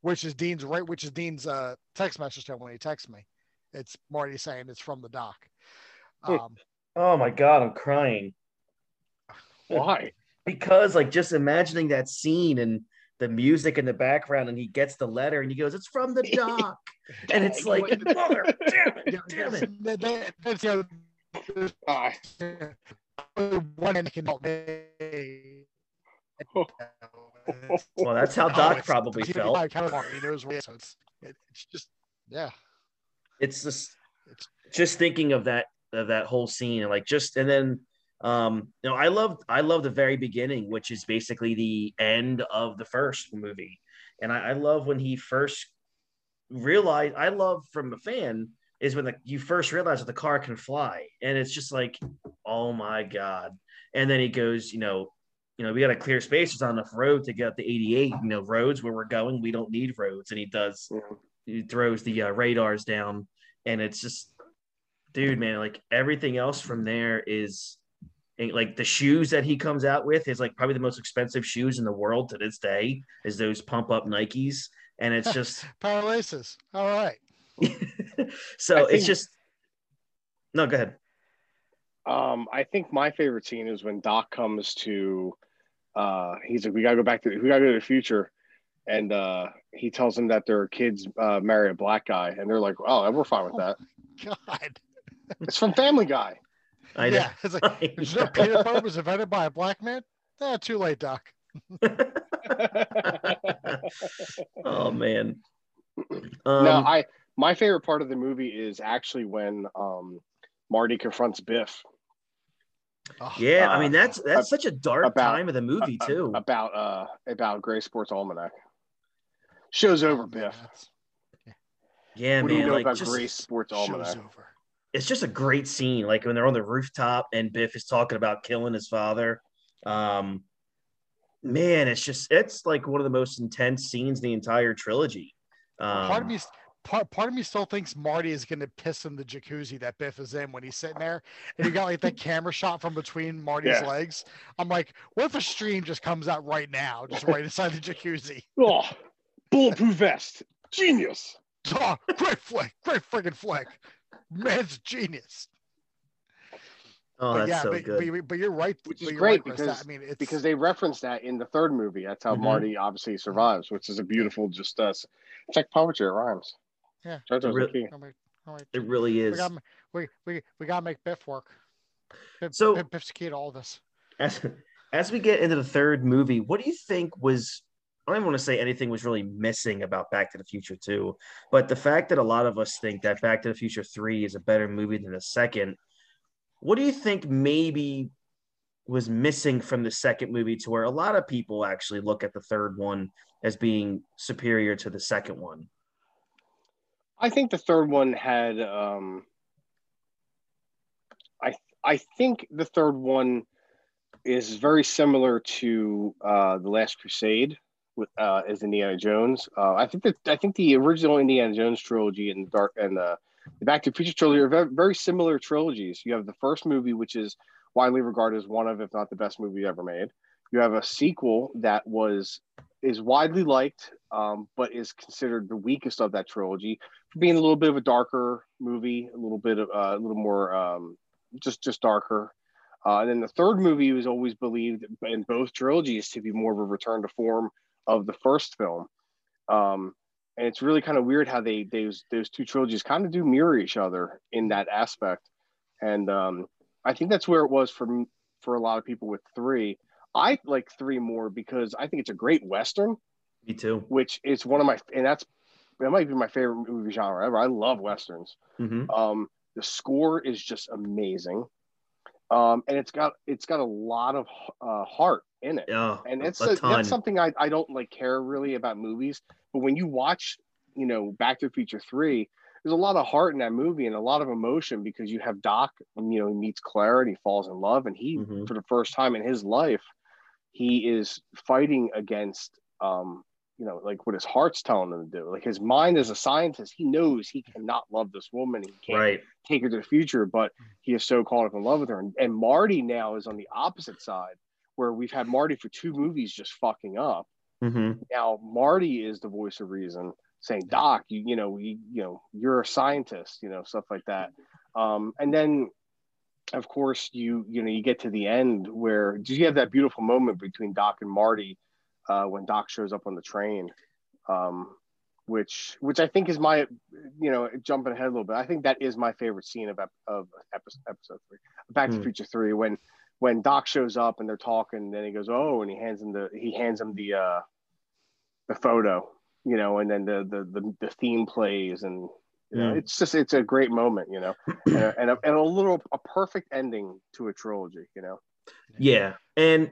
which is Dean's right, which is Dean's uh, text message to him when he texts me. It's Marty saying it's from the doc. Hmm. Um, oh my god, I'm crying. (laughs) Why? Because like just imagining that scene and the music in the background and he gets the letter and he goes, It's from the doc. (laughs) and it's like, Mother, (laughs) damn it, damn it. that- that- that's, you know, there's one man that can. (laughs) Well, that's how Oh, Doc probably felt. He knows where it is, so it's, it's just yeah. It's just It's- just thinking of that of that whole scene and like just and then um you know I love I love the very beginning, which is basically the end of the first movie. And I, I love when he first realized I love from a fan is when the, you first realize that the car can fly. And it's just like, oh my God. And then he goes, you know, you know, we got to clear space spaces on enough road to get up to 88, you know, roads where we're going. We don't need roads. And he does, Yeah. he throws the uh, radars down. And it's just, dude, man, like everything else from there is like the shoes that he comes out with is like probably the most expensive shoes in the world to this day is those pump up Nikes. And it's just, (laughs) Power laces. All right. (laughs) so I it's think- just, no, go ahead. Um, I think my favorite scene is when Doc comes to, uh, he's like, we gotta go back to, we gotta go to the future, and uh, he tells them that their kids uh, marry a black guy, and they're like, oh, we're fine with that. God. It's from Family Guy. I yeah. It's like, (laughs) know. did you know peanut butter was invented by a black man? Eh, too late, Doc. (laughs) oh man. Um, no, I my favorite part of the movie is actually when um, Marty confronts Biff Oh, yeah, I uh, mean that's that's such a dark about- time of the movie uh, too. about uh about Grays Sports Almanac. Shows over oh, Biff. yeah, what do you man, know like about just Grays Sports Show's Almanac? over. It's just a great scene. Like when they're on the rooftop and Biff is talking about killing his father. Um, man, it's just it's like one of the most intense scenes in the entire trilogy. Um, part of me part, part of me still thinks Marty is gonna piss in the jacuzzi that Biff is in when he's sitting there and you got like that camera shot from between Marty's Yeah. legs. I'm like, what if a stream just comes out right now, just right inside the jacuzzi? (laughs) Oh, bulletproof vest. Genius. (laughs) Oh, great flick, great friggin' flick. Man's genius. oh, but that's yeah, so but, good. but, but you're right. Which is great right, because- I mean, it's Because they reference that in the third movie. That's how Mhm. Marty obviously survives, which is a beautiful just uh check poetry, it rhymes. Yeah. JoJo's Re- key. All right, all right. It really we is. got we we we gotta make Biff work. Biff, So- Biff, Biff's key to all this. as as we get into the third movie, what do you think was I don't even want to say anything was really missing about Back to the Future 2, but the fact that a lot of us think that Back to the Future 3 is a better movie than the second, what do you think maybe was missing from the second movie to where a lot of people actually look at the third one as being superior to the second one? I think the third one had um I I think the third one is very similar to uh The Last Crusade with uh as Indiana Jones. Uh I think that I think the original Indiana Jones trilogy and the Dark and the, the Back to the Future trilogy are very, very similar trilogies. You have the first movie which is widely regarded as one of if not the best movie ever made. You have a sequel that was is widely liked um, but is considered the weakest of that trilogy for being a little bit of a darker movie, a little bit of uh, a little more um, just just darker. Uh, and then the third movie was always believed in both trilogies to be more of a return to form of the first film. Um, and it's really kind of weird how they those those two trilogies kind of do mirror each other in that aspect, and um, I think that's where it was for for a lot of people with three. I like three more because I think it's a great western, Me too. which is one of my and that's that might be my favorite movie genre ever. I love westerns. hmm Um, the score is just amazing, um, and it's got it's got a lot of uh, heart in it Yeah, and it's a that's something I, I don't like care really about movies but when you watch you know back to the future 3 there's a lot of heart in that movie and a lot of emotion because you have doc you know he meets claire and he falls in love and he Mhm. for the first time in his life he is fighting against um you know like what his heart's telling him to do like his mind as a scientist he knows he cannot love this woman he can't right. take her to the future, but he is so caught up in love with her. And, and Marty now is on the opposite side, where we've had Marty for two movies just fucking up. hmm Now Marty is the voice of reason, saying, "Doc, you you know you you know you're a scientist, you know stuff like that." Um, and then, of course, you you know you get to the end where did you have that beautiful moment between Doc and Marty uh, when Doc shows up on the train? Um, which which I think is my you know jumping ahead a little bit. I think that is my favorite scene of ep- of episode, episode three, Back to Hmm. the Future three, when when Doc shows up and they're talking, and then he goes, "Oh," and he hands him the he hands him the uh the photo, you know, and then the the the, the theme plays, and you know, Hmm. it's just it's a great moment, you know, (clears throat) and a, and a, and a little a perfect ending to a trilogy, you know. Yeah, and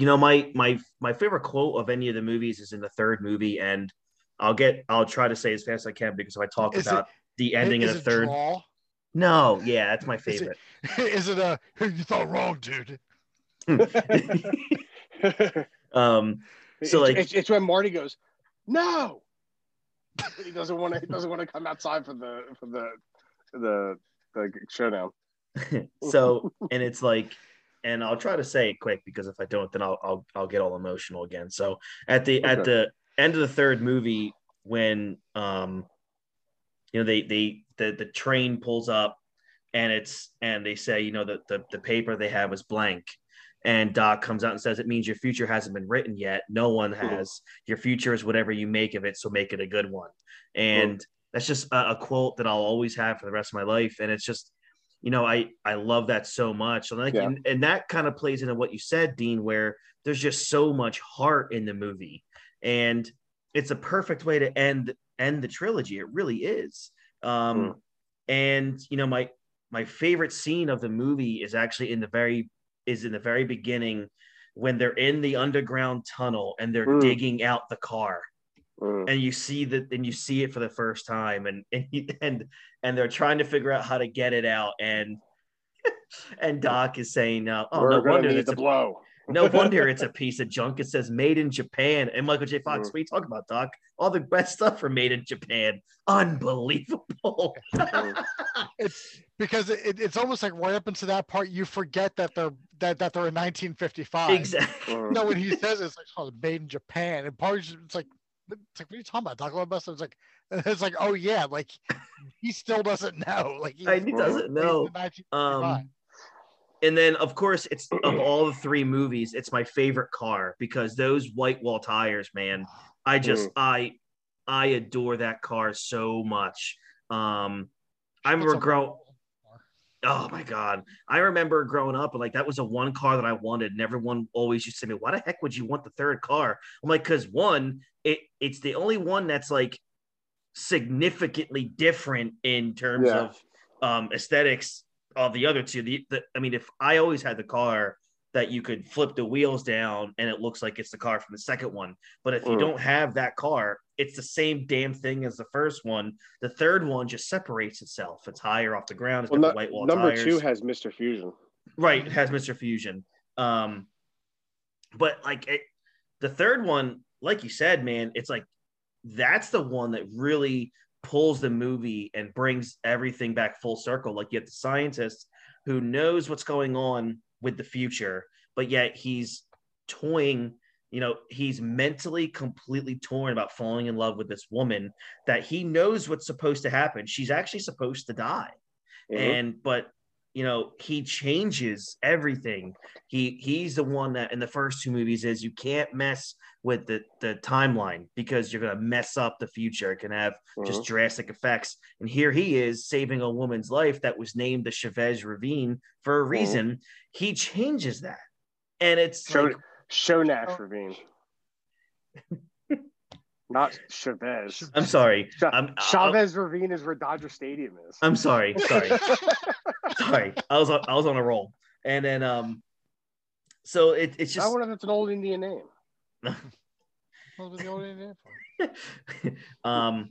you know my my my favorite quote of any of the movies is in the third movie, and I'll get I'll try to say as fast as I can because if I talk Is it- about the ending is of the third, draw? no, yeah, that's my favorite. (laughs) is it a (laughs) you thought wrong, dude? (laughs) um, So, it's, like- it's, it's when Marty goes, no, he doesn't want to. He doesn't want to come outside for the for the the the showdown. so and it's like and i'll try to say it quick because if i don't then i'll i'll, I'll get all emotional again. So at the at the end of the third movie when um you know they they the the train pulls up and it's and they say you know that the, the paper they have was blank. And doc comes out and says it means your future hasn't been written yet. No one has. Your future is whatever you make of it so make it a good one. And that's just a, a quote that i'll always have for the rest of my life. And it's just you know, I I love that so much, and like, Yeah. and, and that kind of plays into what you said, Dean, where there's just so much heart in the movie, and it's a perfect way to end end the trilogy. It really is. Um, Mm. and you know, my my favorite scene of the movie is actually in the very is in the very beginning when they're in the underground tunnel and they're Mm. digging out the car Mm. and you see that and you see it for the first time and and (laughs) and, and they're trying to figure out how to get it out and (laughs) and doc is saying uh, oh We're no wonder it's a, blow. no wonder (laughs) it's a piece of junk it says made in japan and michael j fox Mm. what are you talking about doc all the best stuff are made in japan unbelievable Mm. It's because it, it's almost like right up into that part, you forget that they're that, that they're in 1955. exactly Mm. No, when he says it's like oh, made in Japan, and part it's like it's like what are you talking about? Talking about It's like (laughs) it's like oh yeah, like he still doesn't know. (laughs) Like I- he doesn't made know. um and then of course it's of all the three movies it's my favorite car because those white wall tires man i just Mm. i i adore that car so much. Um i remember That's a- grow oh my god. I remember growing up and like that was the one car that i wanted. And everyone always used to say to me why the heck would you want the third car? I'm like because one it it's the only one that's like significantly different in terms Yeah. of um aesthetics of the other two the, the i mean if i always had the car that you could flip the wheels down and it looks like it's the car from the second one but if you Mm. don't have that car it's the same damn thing as the first one the third one just separates itself it's higher off the ground it's Well, got the white wall number tires. two has Mr. Fusion. Right, it has Mr. Fusion. Um, but like it, the third one, like you said, man, it's like that's the one that really pulls the movie and brings everything back full circle. Like you have the scientist who knows what's going on with the future, but yet he's toying. You know, he's mentally completely torn about falling in love with this woman that he knows what's supposed to happen. She's actually supposed to die Mhm. and but you know, he changes everything. He he's the one that in the first two movies is you can't mess with the the timeline because you're gonna mess up the future. It can have just Mhm. drastic effects. And here he is saving a woman's life that was named the Chavez Ravine for a Mhm. reason. He changes that, and it's Show, like Shonash Oh. Ravine. (laughs) Not Chavez. I'm sorry. Cha- I'm Chavez Ravine is where Dodger Stadium is. I'm sorry. Sorry. (laughs) sorry. I was on, I was on a roll, and then um, so it, it's just. I wonder if it's an old Indian name. (laughs) What was the old Indian name for? (laughs) um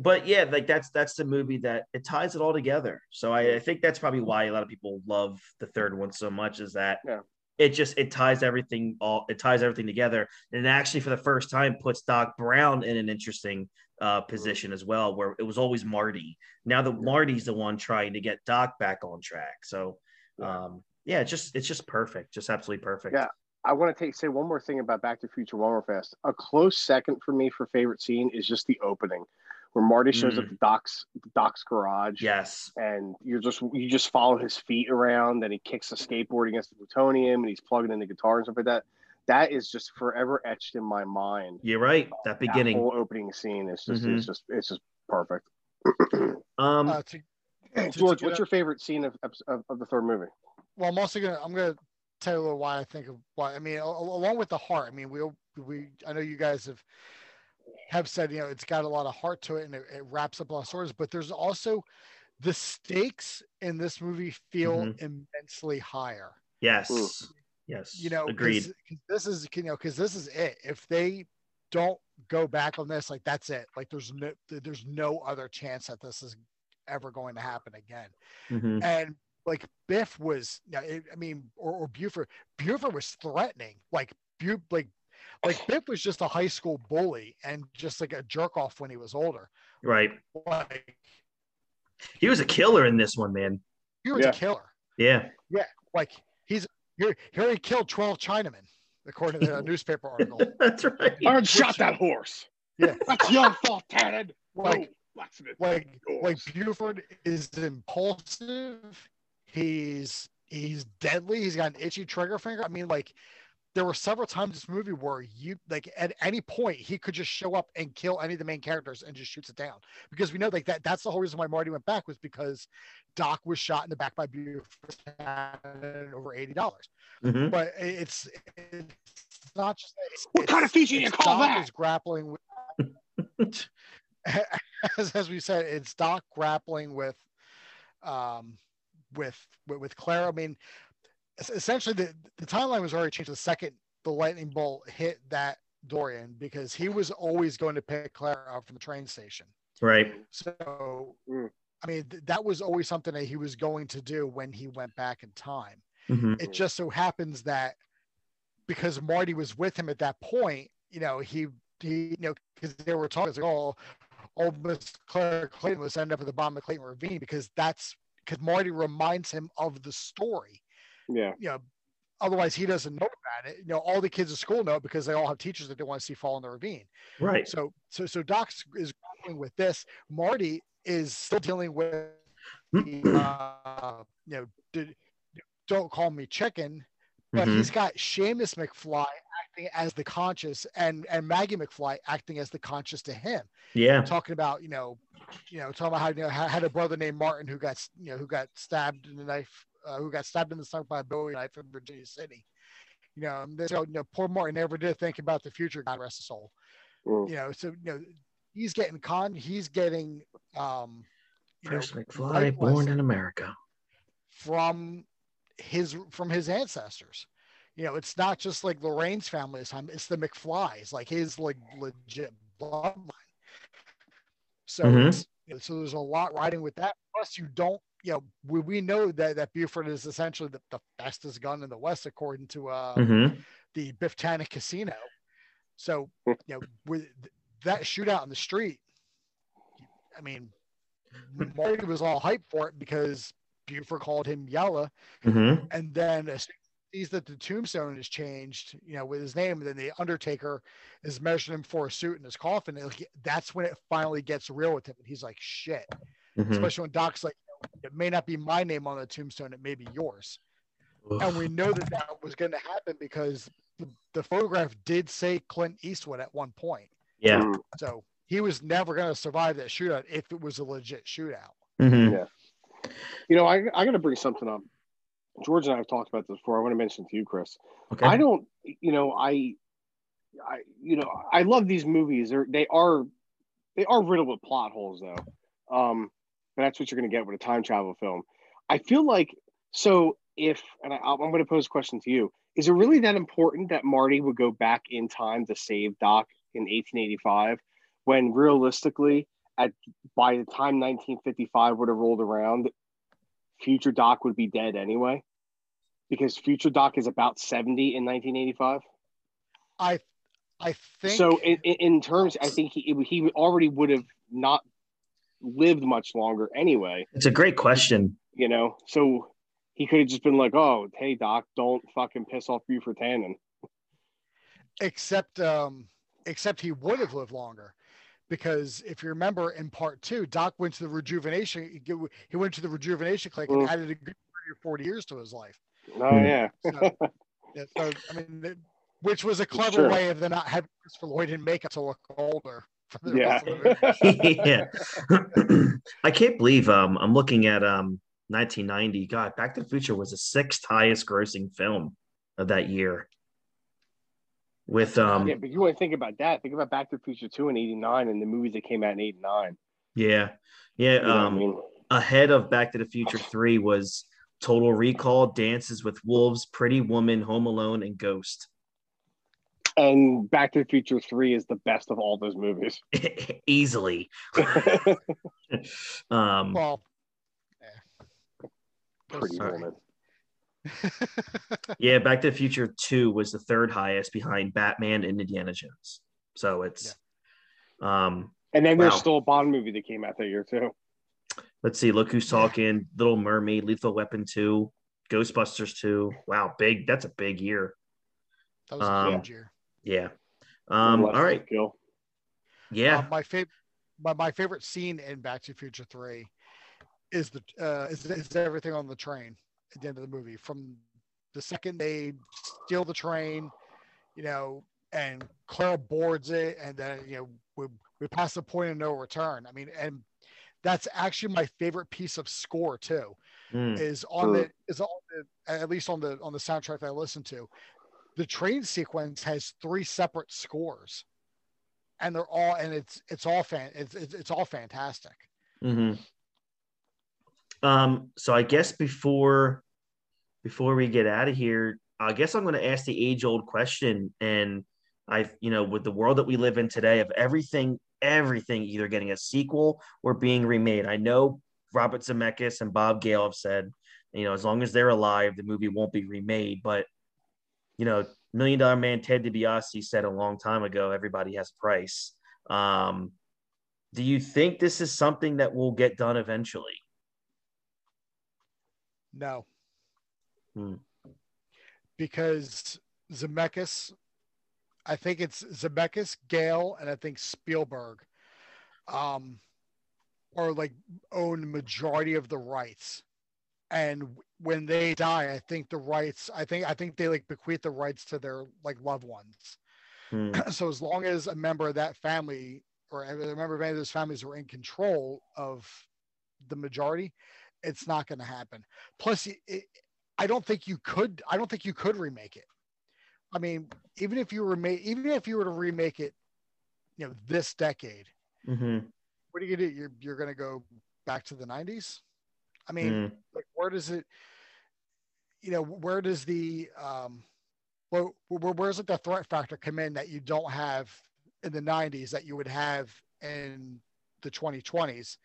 but yeah like that's that's the movie that it ties it all together so I, I think that's probably why a lot of people love the third one so much is that Yeah. it just it ties everything all it ties everything together and it actually for the first time puts doc brown in an interesting uh position as well where it was always marty now that marty's the one trying to get doc back on track so um yeah it's just it's just perfect just absolutely perfect Yeah. I want to take say one more thing about Back to the Future one more fast. A close second for me for favorite scene is just the opening, where Marty shows up Mm. the Doc's Doc's garage. yes And you're just you just follow his feet around, and he kicks a skateboard against the plutonium, and he's plugging in the guitar and stuff like that. That is just forever etched in my mind. you're right that beginning That whole opening scene is just Mhm. it's just it's just perfect. (clears throat) um Uh, to, (clears throat) to- to George, get what's a- your favorite scene of, of, of the third movie? well, I'm also gonna I'm gonna tell you a little why I think of why. I mean, a- along with the heart. I mean, we we I know you guys have have said you know it's got a lot of heart to it and it, it wraps up a lot of stories, but there's also the stakes in this movie feel Mm-hmm. immensely higher. Yes. Ooh. Yes. You know, 'cause- Agreed. 'cause this is you know because this is it. If they don't go back on this, like that's it. Like there's no there's no other chance that this is ever going to happen again. Mhm. and like Biff was, I mean, or, or Buford, Buford was threatening, like Bu, like, like (sighs) Biff was just a high school bully and just like a jerk off when he was older. Right. Like He was a killer in this one, man. he was Yeah. a killer. Yeah. Yeah. Like he's here, here he killed twelve Chinamen, according to the (laughs) newspaper article. (laughs) That's right. Aaron shot that horse. Yeah. (laughs) That's your fault, Tannen. Like, No, blacksmith. like like yours. Buford is impulsive. He's he's deadly. He's got an itchy trigger finger. I mean, like there were several times in this movie where you like at any point he could just show up and kill any of the main characters and just shoots it down because we know like that that's the whole reason why Marty went back was because Doc was shot in the back by Buford and over eighty dollars. Mhm. But it's it's not just it's, What kind of feature do you call Doc that? Is grappling with (laughs) as, as we said, it's Doc grappling with, um, with with, with Clara. I mean, es- essentially the the timeline was already changed the second the lightning bolt hit that Dorian because he was always going to pick Claire up from the train station. Right. So, Mm. I mean, th- that was always something that he was going to do when he went back in time. Mhm. It just so happens that because Marty was with him at that point, you know, he he you know because they were talking, it's like, oh, old Miss Claire Clayton was end up at the bottom of Clayton Ravine because that's because Marty reminds him of the story. Yeah. You know, otherwise he doesn't know about it. You know, all the kids at school know because they all have teachers that they want to see fall in the ravine. Right. So so so Doc is grappling with this. Marty is still dealing with the uh, you know, d- don't call me chicken, but Mhm. he's got Seamus McFly acting as the conscious and and Maggie McFly acting as the conscious to him, Yeah. talking about you know, you know, talking about how you know had had a brother named Martin who got you know who got stabbed in the knife, uh, who got stabbed in the stomach by a Bowie knife in Virginia City. You know, and they- so you know, poor Martin never did think about the future. God rest his soul Mm. you know so you know he's getting con he's getting um you know First McFly, born in America. from his from his ancestors you know it's not just like lorraine's family this time it's the mcflys like his like legit bloodline so Mhm. you know, so there's a lot riding with that plus you don't you know we, we know that that buford is essentially the, the fastest gun in the west according to uh Mhm. the Biff Tannen Casino. So, Hmm. you know, with that shootout in the street, I mean, Marty was all hyped for it because Buford called him Yella. Mhm. And then as soon as he sees that the tombstone has changed, you know, with his name, and then the Undertaker is measuring him for a suit in his coffin. and, like, that's when it finally gets real with him. And he's like, shit. Mhm. Especially when Doc's like, it may not be my name on the tombstone; it may be yours. And we know that that was going to happen because the, the photograph did say Clint Eastwood at one point. Yeah. Mm. So he was never going to survive that shootout if it was a legit shootout. Mhm. Yeah. You know, I I got to bring something up. George and I have talked about this before. I want to mention to you, Chris. Okay. I don't, you know, I, I, you know, I love these movies. They're they are, they are riddled with plot holes, though. Um, but that's what you're going to get with a time travel film. I feel like so if, and I, I'm going to pose a question to you: Is it really that important that Marty would go back in time to save Doc in 1885, when realistically, at by the time 1955 would have rolled around, future Doc would be dead anyway? Because future Doc is about 70 in 1985. I, I think So in, in, in terms, I think he he already would have not lived much longer anyway. It's a great question. You know, so he could have just been like, "Oh, hey Doc, don't fucking piss off Buford Tannen." except um except he would have lived longer because if you remember in part two doc went to the rejuvenation he went to the rejuvenation clinic and Mm. added a good 30 or 40 years to his life Oh Hmm. yeah, so, yeah, so i mean which was a clever true. way of them not having Christopher Lloyd in makeup to look older for the (laughs) yeah. the (laughs) yeah. (clears throat) I can't believe um I'm looking at um 1990. God, Back to the Future was the sixth highest grossing film of that year. With um yeah, but you want to think about that. Think about Back to the Future 2 in 89 and the movies that came out in 89. yeah. Yeah, You know what I um mean? ahead of Back to the Future 3 was Total Recall, Dances with Wolves, Pretty Woman, Home Alone, and Ghost. And Back to the Future 3 is the best of all those movies. (laughs) Easily. (laughs) um well Pretty Sorry. woman. (laughs) yeah, Back to the Future 2 was the third highest behind Batman and Indiana Jones. So it's um And then there's still a Bond movie that came out that year too. let's see, look who's talking, Little Mermaid, Lethal Weapon 2, Ghostbusters 2. Wow, big that's a big year. that was a Um, huge year Yeah. Um all Less right. Kill. Yeah. Uh, my favorite my, my favorite scene in Back to the Future Three is the uh, is, is everything on the train at the end of the movie. From the second they steal the train, you know, and Clara boards it, and then you know we we pass the point of no return. I mean, and that's actually my favorite piece of score too Mm. is on the is on the at least on the on the soundtrack that I listen to. The train sequence has three separate scores, and they're all and it's it's all fan it's it's, it's all fantastic. hmm Um, so I guess before before we get out of here, I guess I'm going to ask the age old question. And I, you know, with the world that we live in today, of everything, everything either getting a sequel or being remade. I know Robert Zemeckis and Bob Gale have said, you know, as long as they're alive, the movie won't be remade. But you know, Million Dollar Man Ted DiBiase said a long time ago, everybody has a price. Um, do you think this is something that will get done eventually? No. Hmm. Because Zemeckis, I think it's Zemeckis, Gale, and I think Spielberg, um, are like own majority of the rights. And when they die, I think the rights, I think, I think they like bequeath the rights to their like loved ones. Hmm. (clears throat) so as long as a member of that family or a member of any of those families are in control of the majority, it's not going to happen. Plus, it, I don't think you could. I don't think you could remake it. I mean, even if you remake, even if you were to remake it, you know, this decade, hmm what are you gonna do? You're you're gonna go back to the '90s. I mean, Mm. like where does it? You know, where does the um, where, where where's like the threat factor come in that you don't have in the '90s that you would have in the 2020s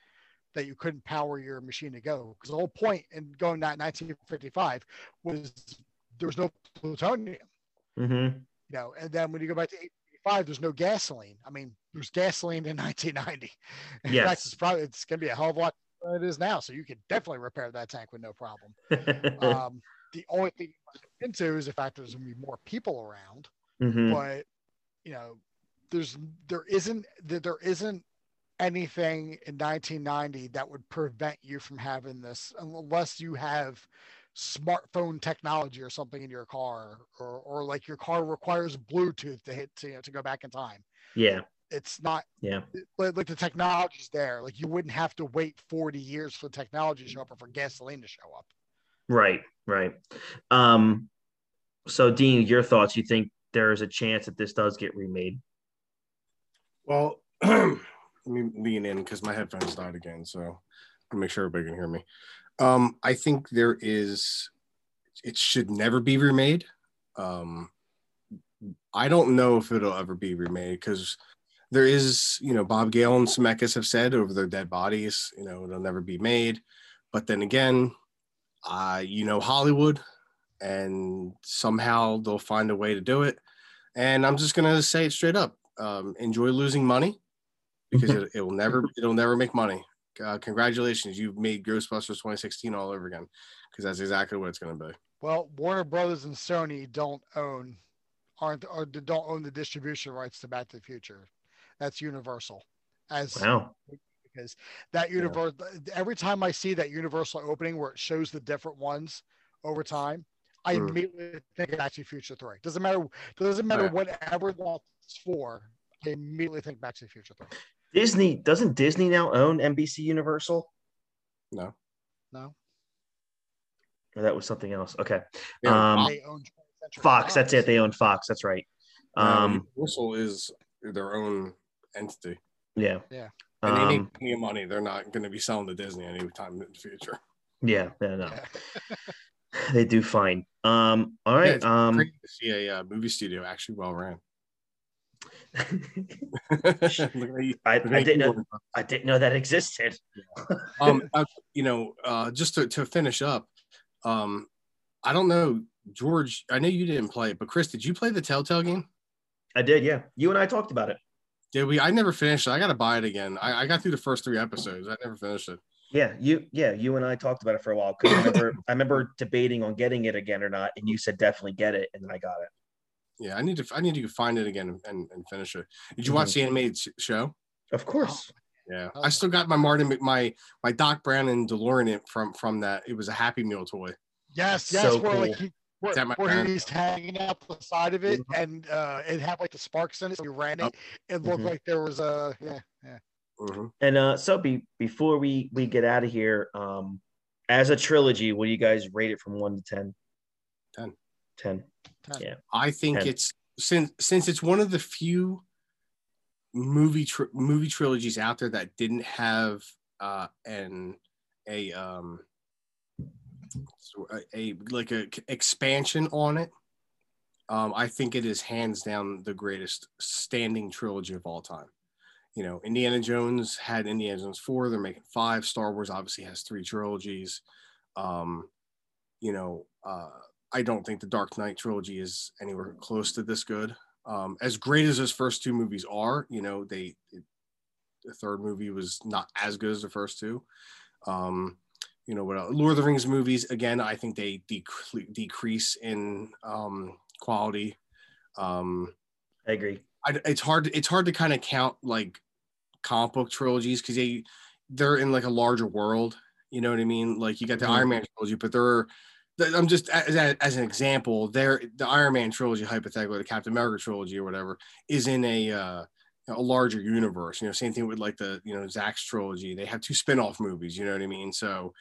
that you couldn't power your machine to go? Because the whole point in going that 1955 was there was no plutonium hmm you know, and then when you go back to 85, there's no gasoline. I mean, there's gasoline in (laughs) 1990. Yes. it's probably it's gonna be a hell of a lot than it is now. So you could definitely repair that tank with no problem. (laughs) Um, the only thing you must look into is the fact there's gonna be more people around, hmm but you know, there's there isn't there isn't anything in 1990 that would prevent you from having this unless you have smartphone technology or something in your car or, or like your car requires bluetooth to hit to, you know, to go back in time Yeah. it's not Yeah. like, like the technology's there like you wouldn't have to wait 40 years for the technology to show up or for gasoline to show up Right. Right. Um. So, Dean, your thoughts? You think there is a chance that this does get remade? Well, (clears throat) let me lean in because my headphones died again, so make sure everybody can hear me. Um, I think there is. It should never be remade. Um, I don't know if it'll ever be remade because there is, you know, Bob Gale and Zemeckis have said over their dead bodies, you know, it'll never be made. But then again, uh, you know, Hollywood, and somehow they'll find a way to do it. And I'm just gonna say it straight up: um, enjoy losing money because it, it will never, (laughs) it'll never make money. Uh, congratulations, you've made Ghostbusters 2016 all over again because that's exactly what it's gonna be. well warner brothers and sony don't own aren't or don't own the distribution rights to back to the future that's universal as Wow. Because that universe every time I see that universal opening where it shows the different ones over time, I Mm. immediately think Back to the Future Three. Doesn't matter doesn't matter Right. whatever it's for. I immediately think Back to the Future Three. Disney doesn't Disney now own NBC Universal? No, No, Or that was something else. Okay. yeah, Um, they own 20th Fox. That's it. They own Fox. That's right. Um. Universal is their own entity, Yeah. Yeah. And they Um, make plenty of money. They're not going to be selling to Disney anytime in the future. yeah. Yeah. No. (laughs) They do fine. Um. All Yeah, right. it's um. Great to see a uh, movie studio actually well ran. (laughs) Look at you- I, I didn't know. I didn't know that existed. um, uh, you know, uh, just to, to finish up, um, I don't know, George. I know you didn't play it, but Chris, did you play the Telltale game? I did. Yeah. You and I talked about it. Did we? I never finished it. I got to buy it again. I, I got through the first three episodes. I never finished it. Yeah. You. Yeah. You and I talked about it for a while. 'cause I remember. (coughs) I remember debating on getting it again or not, and you said definitely get it, and then I got it. Yeah, I need to. I need to find it again and, and finish it. Did you watch mm-hmm. the animated show? Of course. Yeah, Oh. I still got my Martin, Mc- my my Doc Brown and DeLorean from from that. It was a Happy Meal toy. Yes, That's yes, so where like cool. he, where, Is that my where he's hanging out the side of it, Mhm. and uh, it had like the sparks in it. So you ran it. It looked Mhm. like there was a yeah, yeah. Mhm. And uh, so be, before we we get out of here, um, as a trilogy, what do you guys rate it from one to ten? Ten. Ten. Ten. Yeah. I think And- it's since since it's one of the few movie tr- movie trilogies out there that didn't have uh an a um so a, a like a expansion on it. Um, I think it is hands down the greatest standing trilogy of all time. You know, Indiana Jones had Indiana Jones four. They're making five. Star Wars obviously has three trilogies. Um, you know, uh, I don't think the Dark Knight trilogy is anywhere close to this good. Um, as great as those first two movies are, you know, they it, the third movie was not as good as the first two. Um, you know what? else? Lord of the Rings movies again, I think they decre- decrease in um, quality. Um, I agree. I, it's hard. It's hard to kind of count like comic book trilogies because they they're in like a larger world. You know what I mean? Like you got the Mhm. Iron Man trilogy, but they're I'm just as, as an example, there the Iron Man trilogy, hypothetically, the Captain America trilogy or whatever, is in a uh, a larger universe. You know, same thing with like the you know Zack's trilogy. They have two spin-off movies. You know what I mean? So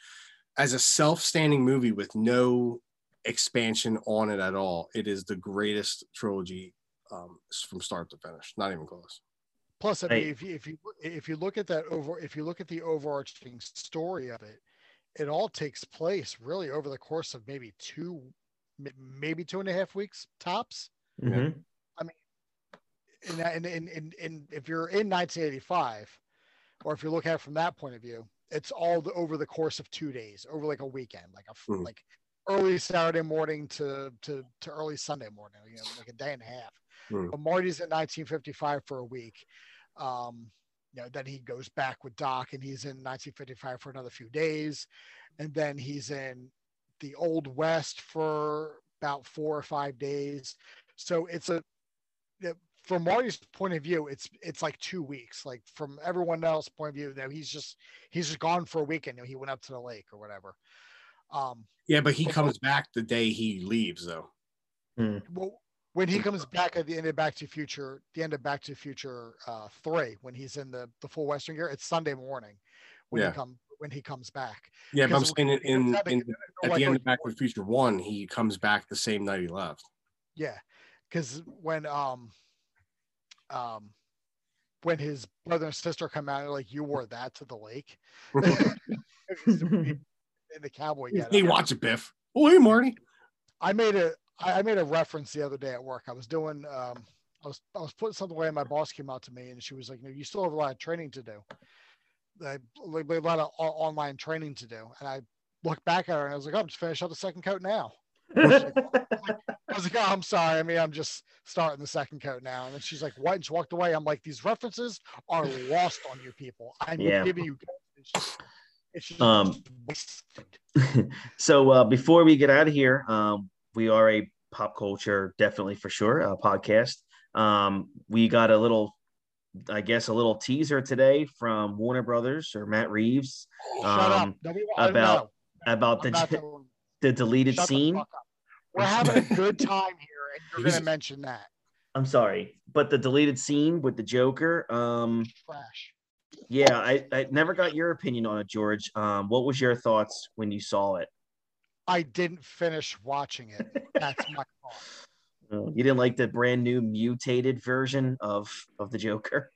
as a self-standing movie with no expansion on it at all, it is the greatest trilogy um, from start to finish. Not even close. Plus, I Hey. mean, if you if you if you look at that over, if you look at the overarching story of it, it all takes place really over the course of maybe two, maybe two and a half weeks tops. Mhm. And and and and, if you're in 1985, or if you look at it from that point of view, it's all the, over the course of two days, over like a weekend, like a Mhm. like early Saturday morning to to to early Sunday morning, you know, like a day and a half. Mhm. But Marty's in 1955 for a week. Um, you know, then he goes back with Doc, and he's in 1955 for another few days, and then he's in the Old West for about four or five days. So it's a from Marty's point of view, it's it's like two weeks. Like from everyone else's point of view, that he's just he's just gone for a weekend. You know, he went up to the lake or whatever. Um, Yeah, but he comes back the day he leaves, though. well, when he comes back at the end of Back to the Future, the end of Back to the Future uh, three, when he's in the the full Western gear, it's Sunday morning when Yeah. he come when he comes back. Yeah, but I'm saying in, when he comes in, back, in at like, the end "Oh, of Back to the Future One, he comes back the same night he left. Yeah, because when um um when his brother and sister come out, they're like you wore that to the lake. (laughs) (laughs) in the cowboy getup. hey, watch it, Biff. Oh, hey, Marty. I made a I made a reference the other day at work. I was doing um I was I was putting something away and my boss came out to me and she was like, "No, you still have a lot of training to do. Like like, a lot of o- online training to do." And I looked back at her and I was like, "Oh, I'm just finished up the second coat now." (laughs) I was like, "Oh, I'm sorry. I mean, I'm just starting the second coat now." And then she's like, "What?" And she walked away. I'm like, "These references are lost on you people. I'm Yeah. giving you." It's just, it's just Um, so uh, before we get out of here, um, we are a pop culture, definitely for sure, uh, podcast. Um, we got a little, I guess, a little teaser today from Warner Brothers or Matt Reeves Shut up. um, Nobody, I don't about about the the deleted Shut scene. We're (laughs) having a good time here, and you're going to mention that I'm sorry, but the deleted scene with the Joker. Um, trash. yeah, I, I never got your opinion on it, George. Um, what was your thoughts when you saw it? I didn't finish watching it. That's my (laughs) fault. Uh, you didn't like the brand new mutated version of of the Joker.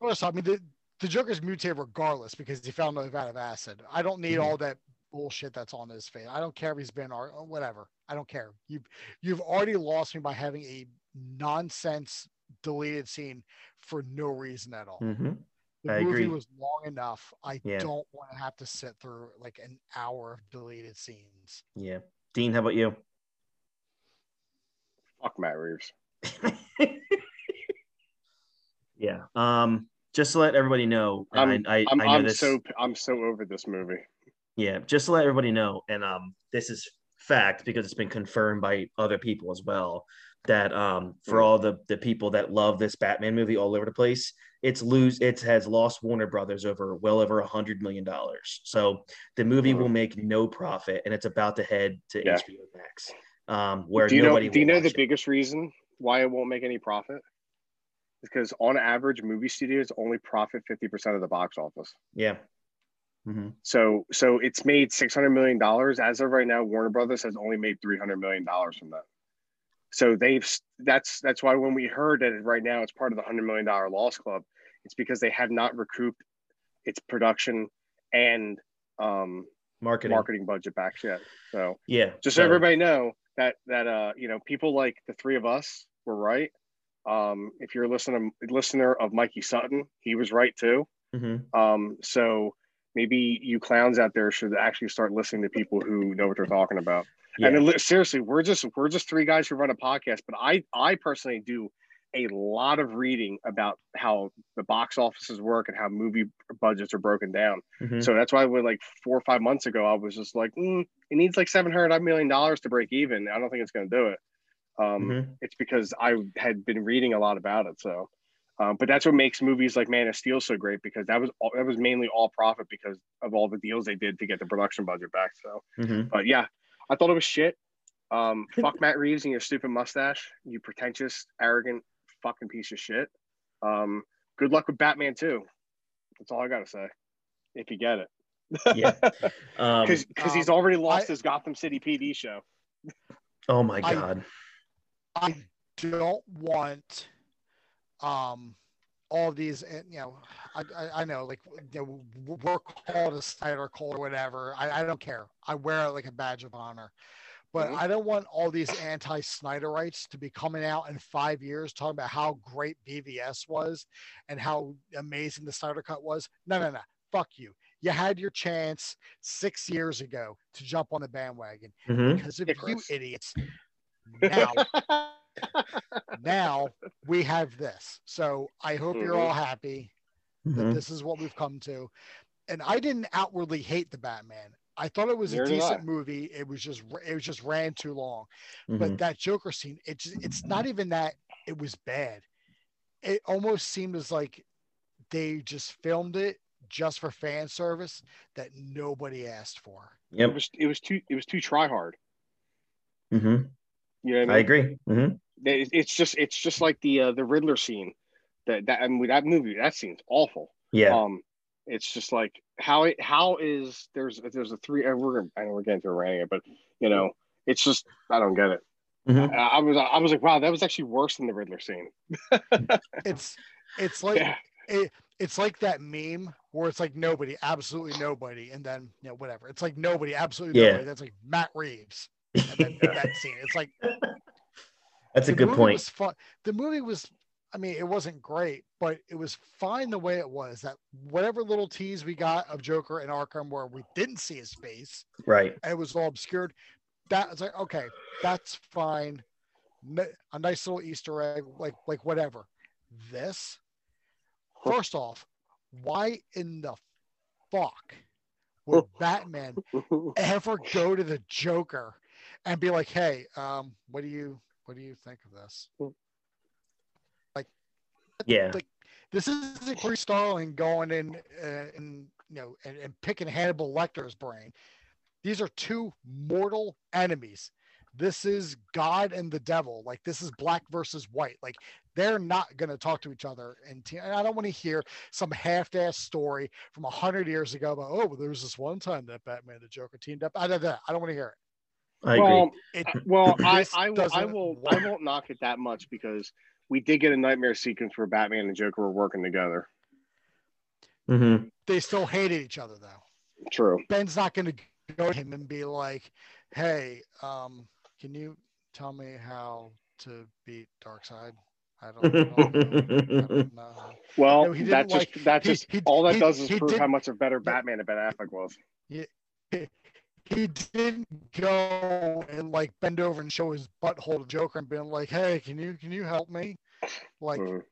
First, I mean, the, the Joker's mutated regardless because he found a vat of acid. I don't need Mhm. all that bullshit that's on his face. I don't care if he's been or or whatever. I don't care. You've you've already lost me by having a nonsense deleted scene for no reason at all. Mm-hmm. The I movie agree. was long enough. I Yeah. don't want to have to sit through like an hour of deleted scenes. Yeah, Dean, how about you? Fuck Matt Reeves. (laughs) yeah. Um, just to let everybody know, I'm, I, I, I'm, I know I'm this. so I'm so over this movie. Yeah, just to let everybody know, and um, this is fact because it's been confirmed by other people as well. That um, for all the the people that love this Batman movie all over the place, it's lose it has lost Warner Brothers over well over a hundred million dollars. So the movie will make no profit, and it's about to head to Yeah. HBO Max, um, where do you know? nobody. Do you know the it. biggest reason why it won't make any profit? Because on average, movie studios only profit fifty percent of the box office. Yeah. Hmm So so it's made six hundred million dollars as of right now. Warner Brothers has only made three hundred million dollars from that. So they've that's that's why when we heard that right now it's part of the hundred million dollar loss club, it's because they have not recouped its production and um, Marketing. marketing budget back yet. So Yeah. just so everybody know that that uh you know people like the three of us were right. Um, if you're a listener listener of Mikey Sutton, he was right too. Mhm. Um, so maybe you clowns out there should actually start listening to people who know what they're talking about. Yeah. And li- seriously, we're just we're just three guys who run a podcast, but I I personally do a lot of reading about how the box offices work and how movie budgets are broken down. Mhm. So that's why when like four or five months ago, I was just like, mm, it needs like seven hundred million dollars to break even. I don't think it's going to do it. Um, Mhm. It's because I had been reading a lot about it. So, um, but that's what makes movies like Man of Steel so great because that was all, that was mainly all profit because of all the deals they did to get the production budget back. So, Mhm. but yeah, I thought it was shit. Um, fuck Matt Reeves and your stupid mustache, you pretentious, arrogant, fucking piece of shit. Um, good luck with Batman too. That's all I gotta say. If you get it, Yeah. (laughs) Um, because because he's um, already lost I- his Gotham City PD show. oh my I- god. I don't want um all these and you know I, I, I know like you know, we're called a Snyder cult or whatever. I, I don't care. I wear it like a badge of honor. But Mhm. I don't want all these anti-Snyderites to be coming out in five years talking about how great BVS was and how amazing the Snyder cut was. No no no. Fuck you. You had your chance six years ago to jump on the bandwagon Mhm. because of you idiots. Now (laughs) now we have this. So I hope you're all happy that Mhm. this is what we've come to. And I didn't outwardly hate the Batman. I thought it was a decent I. movie. It was just it was just ran too long. Mhm. But that Joker scene, it's it's not even that it was bad. it almost seemed as like they just filmed it just for fan service that nobody asked for. Yep. It was it was too it was too try hard. hmm You know I mean? I agree. hmm It- It's just it's just like the uh, the Riddler scene. That that I mean that movie that scene's awful. Yeah. Um, it's just like how it how is there's there's a three. uh, We're gonna, I know we're getting to a ranking, but you know it's just I don't get it. Mhm. I, I was I was like wow that was actually worse than the Riddler scene. (laughs) It's it's like Yeah. it, it's like that meme where it's like nobody, absolutely nobody, and then you know whatever. It's like nobody, absolutely Yeah. nobody. That's like Matt Reeves. And then (laughs) that scene. It's like That's a good point. The movie was, I mean, it wasn't great, but it was fine the way it was. That whatever little tease we got of Joker and Arkham, where we didn't see his face, Right. it was all obscured. That was like, okay, that's fine. A nice little Easter egg, like like whatever. This, first off, why in the fuck would (laughs) Batman ever go to the Joker and be like, "Hey, um, what do you what do you think of this?" Like, yeah. Like, this isn't Bruce Starling going in uh, and you know and, and picking Hannibal Lecter's brain. These are two mortal enemies. This is God and the devil. Like this is black versus white. Like they're not going to talk to each other. And, te- and I don't want to hear some half-ass story from a hundred years ago about oh, well, there was this one time that Batman and the Joker teamed up. I don't. I don't want to hear it. I agree. well, It I- well, (clears throat) I, This I, will, I will, I work. won't knock it that much because we did get a nightmare sequence where Batman and Joker were working together. hmm they still hated each other though. True. Ben's not going to go to him and be like, "Hey, um, can you tell me how to beat Darkseid?" I don't, I don't, know. I don't know. Well, No, he didn't that just like- that he- just he- all that he- does is prove did- how much a better Batman and Ben Affleck was. (laughs) He didn't go and like bend over and show his butthole to Joker and being like, "Hey, can you can you help me?" Like, Mm.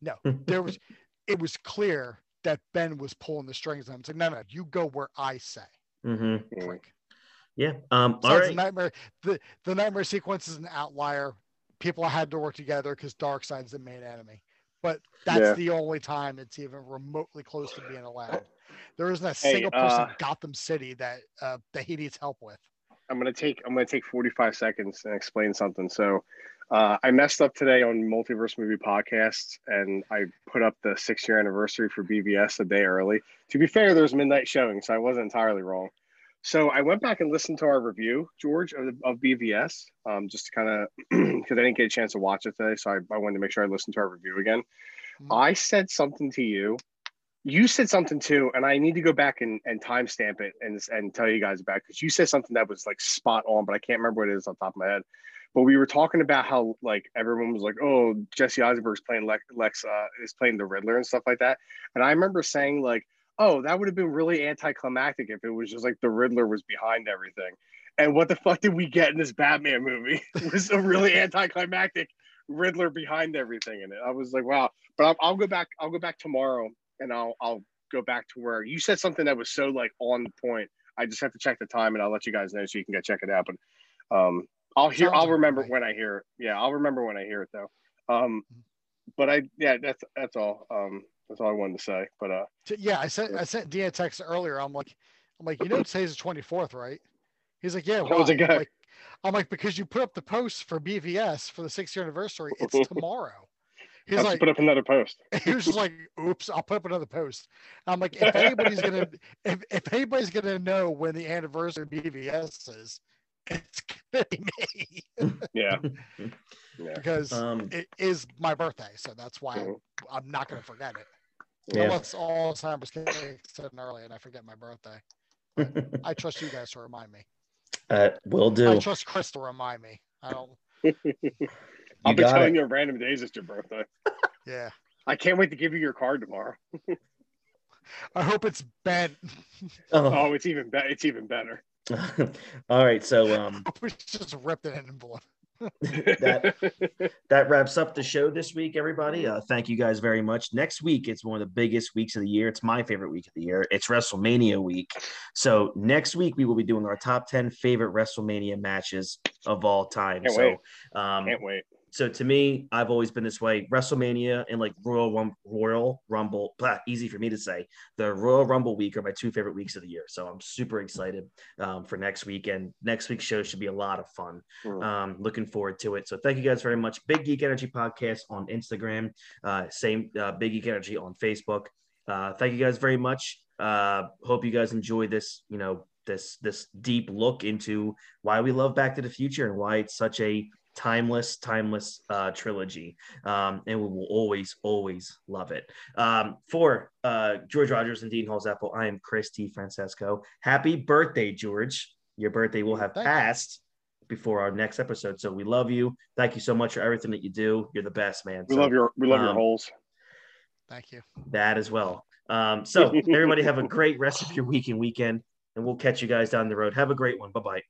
no, there was. (laughs) It was clear that Ben was pulling the strings on him. It's like, no, no, you go where I say. hmm Mm. Click. Yeah. Um. All Besides the nightmare, the, the nightmare sequence is an outlier. People had to work together because Darkseid's the main enemy. But that's Yeah. the only time it's even remotely close to being allowed. There isn't a Hey, single person uh, in Gotham City that uh, that he needs help with. I'm gonna take I'm gonna take 45 seconds and explain something. So, uh, I messed up today on Multiverse Movie Podcasts, and I put up the six year anniversary for BVS a day early. To be fair, there was midnight showing, so I wasn't entirely wrong. So I went back and listened to our review, George, of, of BVS, um, just to kind of (clears throat) because I didn't get a chance to watch it today, so I, I wanted to make sure I listened to our review again. Mhm. I said something to you. You said something too, and I need to go back and, and timestamp it and, and tell you guys about because you said something that was like spot on, but I can't remember what it is on top of my head. But we were talking about how like everyone was like, "Oh, Jesse Eisenberg's playing Lex, Lex uh, is playing the Riddler and stuff like that," and I remember saying like, "Oh, that would have been really anticlimactic if it was just like the Riddler was behind everything." And what the fuck did we get in this Batman movie? (laughs) It was a really anticlimactic Riddler behind everything in it. I was like, wow. But I'll, I'll go back. I'll go back tomorrow, and I'll I'll go back to where you said something that was so like on point. I just have to check the time, and I'll let you guys know so you can go check it out. But um, I'll hear. Sounds I'll remember me. when I hear it. Yeah, I'll remember when I hear it though. Um, but I yeah, that's that's all. Um, that's all I wanted to say. But uh, Yeah, I sent I sent Dean a text earlier. I'm like, I'm like, you know, today's the 24th, right? He's like, yeah. How's it why?" I'm go? like, I'm like, because you put up the post for BVS for the six year anniversary. It's (laughs) tomorrow. He's I'll like, put up another post. (laughs) he was just like, "Oops, I'll put up another post." I'm like, if anybody's gonna, if, if anybody's gonna know when the anniversary of BVS is, it's gonna be me Yeah, (laughs) yeah. because Um. it is my birthday, so that's why Mhm. I'm not gonna forget it. Yeah. Unless Alzheimer's kicks in early and I forget my birthday. (laughs) I trust you guys to remind me. uh, will do. I trust Chris to remind me. I don't. (laughs) I'll be telling it. you random days it's your birthday. Yeah. I can't wait to give you your card tomorrow. (laughs) I hope it's bent. Oh. Oh, it's even better. It's even better. All right. So um, I just ripped it in an envelope. That- that wraps up the show this week, everybody. Uh, thank you guys very much. Next week, it's one of the biggest weeks of the year. It's my favorite week of the year. It's WrestleMania week. So next week, we will be doing our top 10 favorite WrestleMania matches of all time. Can't so wait. um, Can't wait. So to me, I've always been this way. WrestleMania and like Royal Royal Rumble, blah, easy for me to say. The Royal Rumble week are my two favorite weeks of the year. So I'm super excited um, for next week. And next week's show should be a lot of fun. Mhm. Um, looking forward to it. So thank you guys very much. Big Geek Energy Podcast on Instagram. Uh, same uh, Big Geek Energy on Facebook. Uh, thank you guys very much. Uh, hope you guys enjoy this. You know this this deep look into why we love Back to the Future and why it's such a timeless, timeless uh, trilogy. Um, and we will always, always love it. Um, for uh, George Rogers and Dean Halls Apple, I am Chris DeFrancesco. Happy birthday, George. Your birthday will have Thank you. passed before our next episode. So we love you. Thank you so much for everything that you do. You're the best, man. We So love your we love your um, holes. Thank you. that as well. Um, so (laughs) everybody have a great rest of your week and weekend, and we'll catch you guys down the road. Have a great one. Bye bye.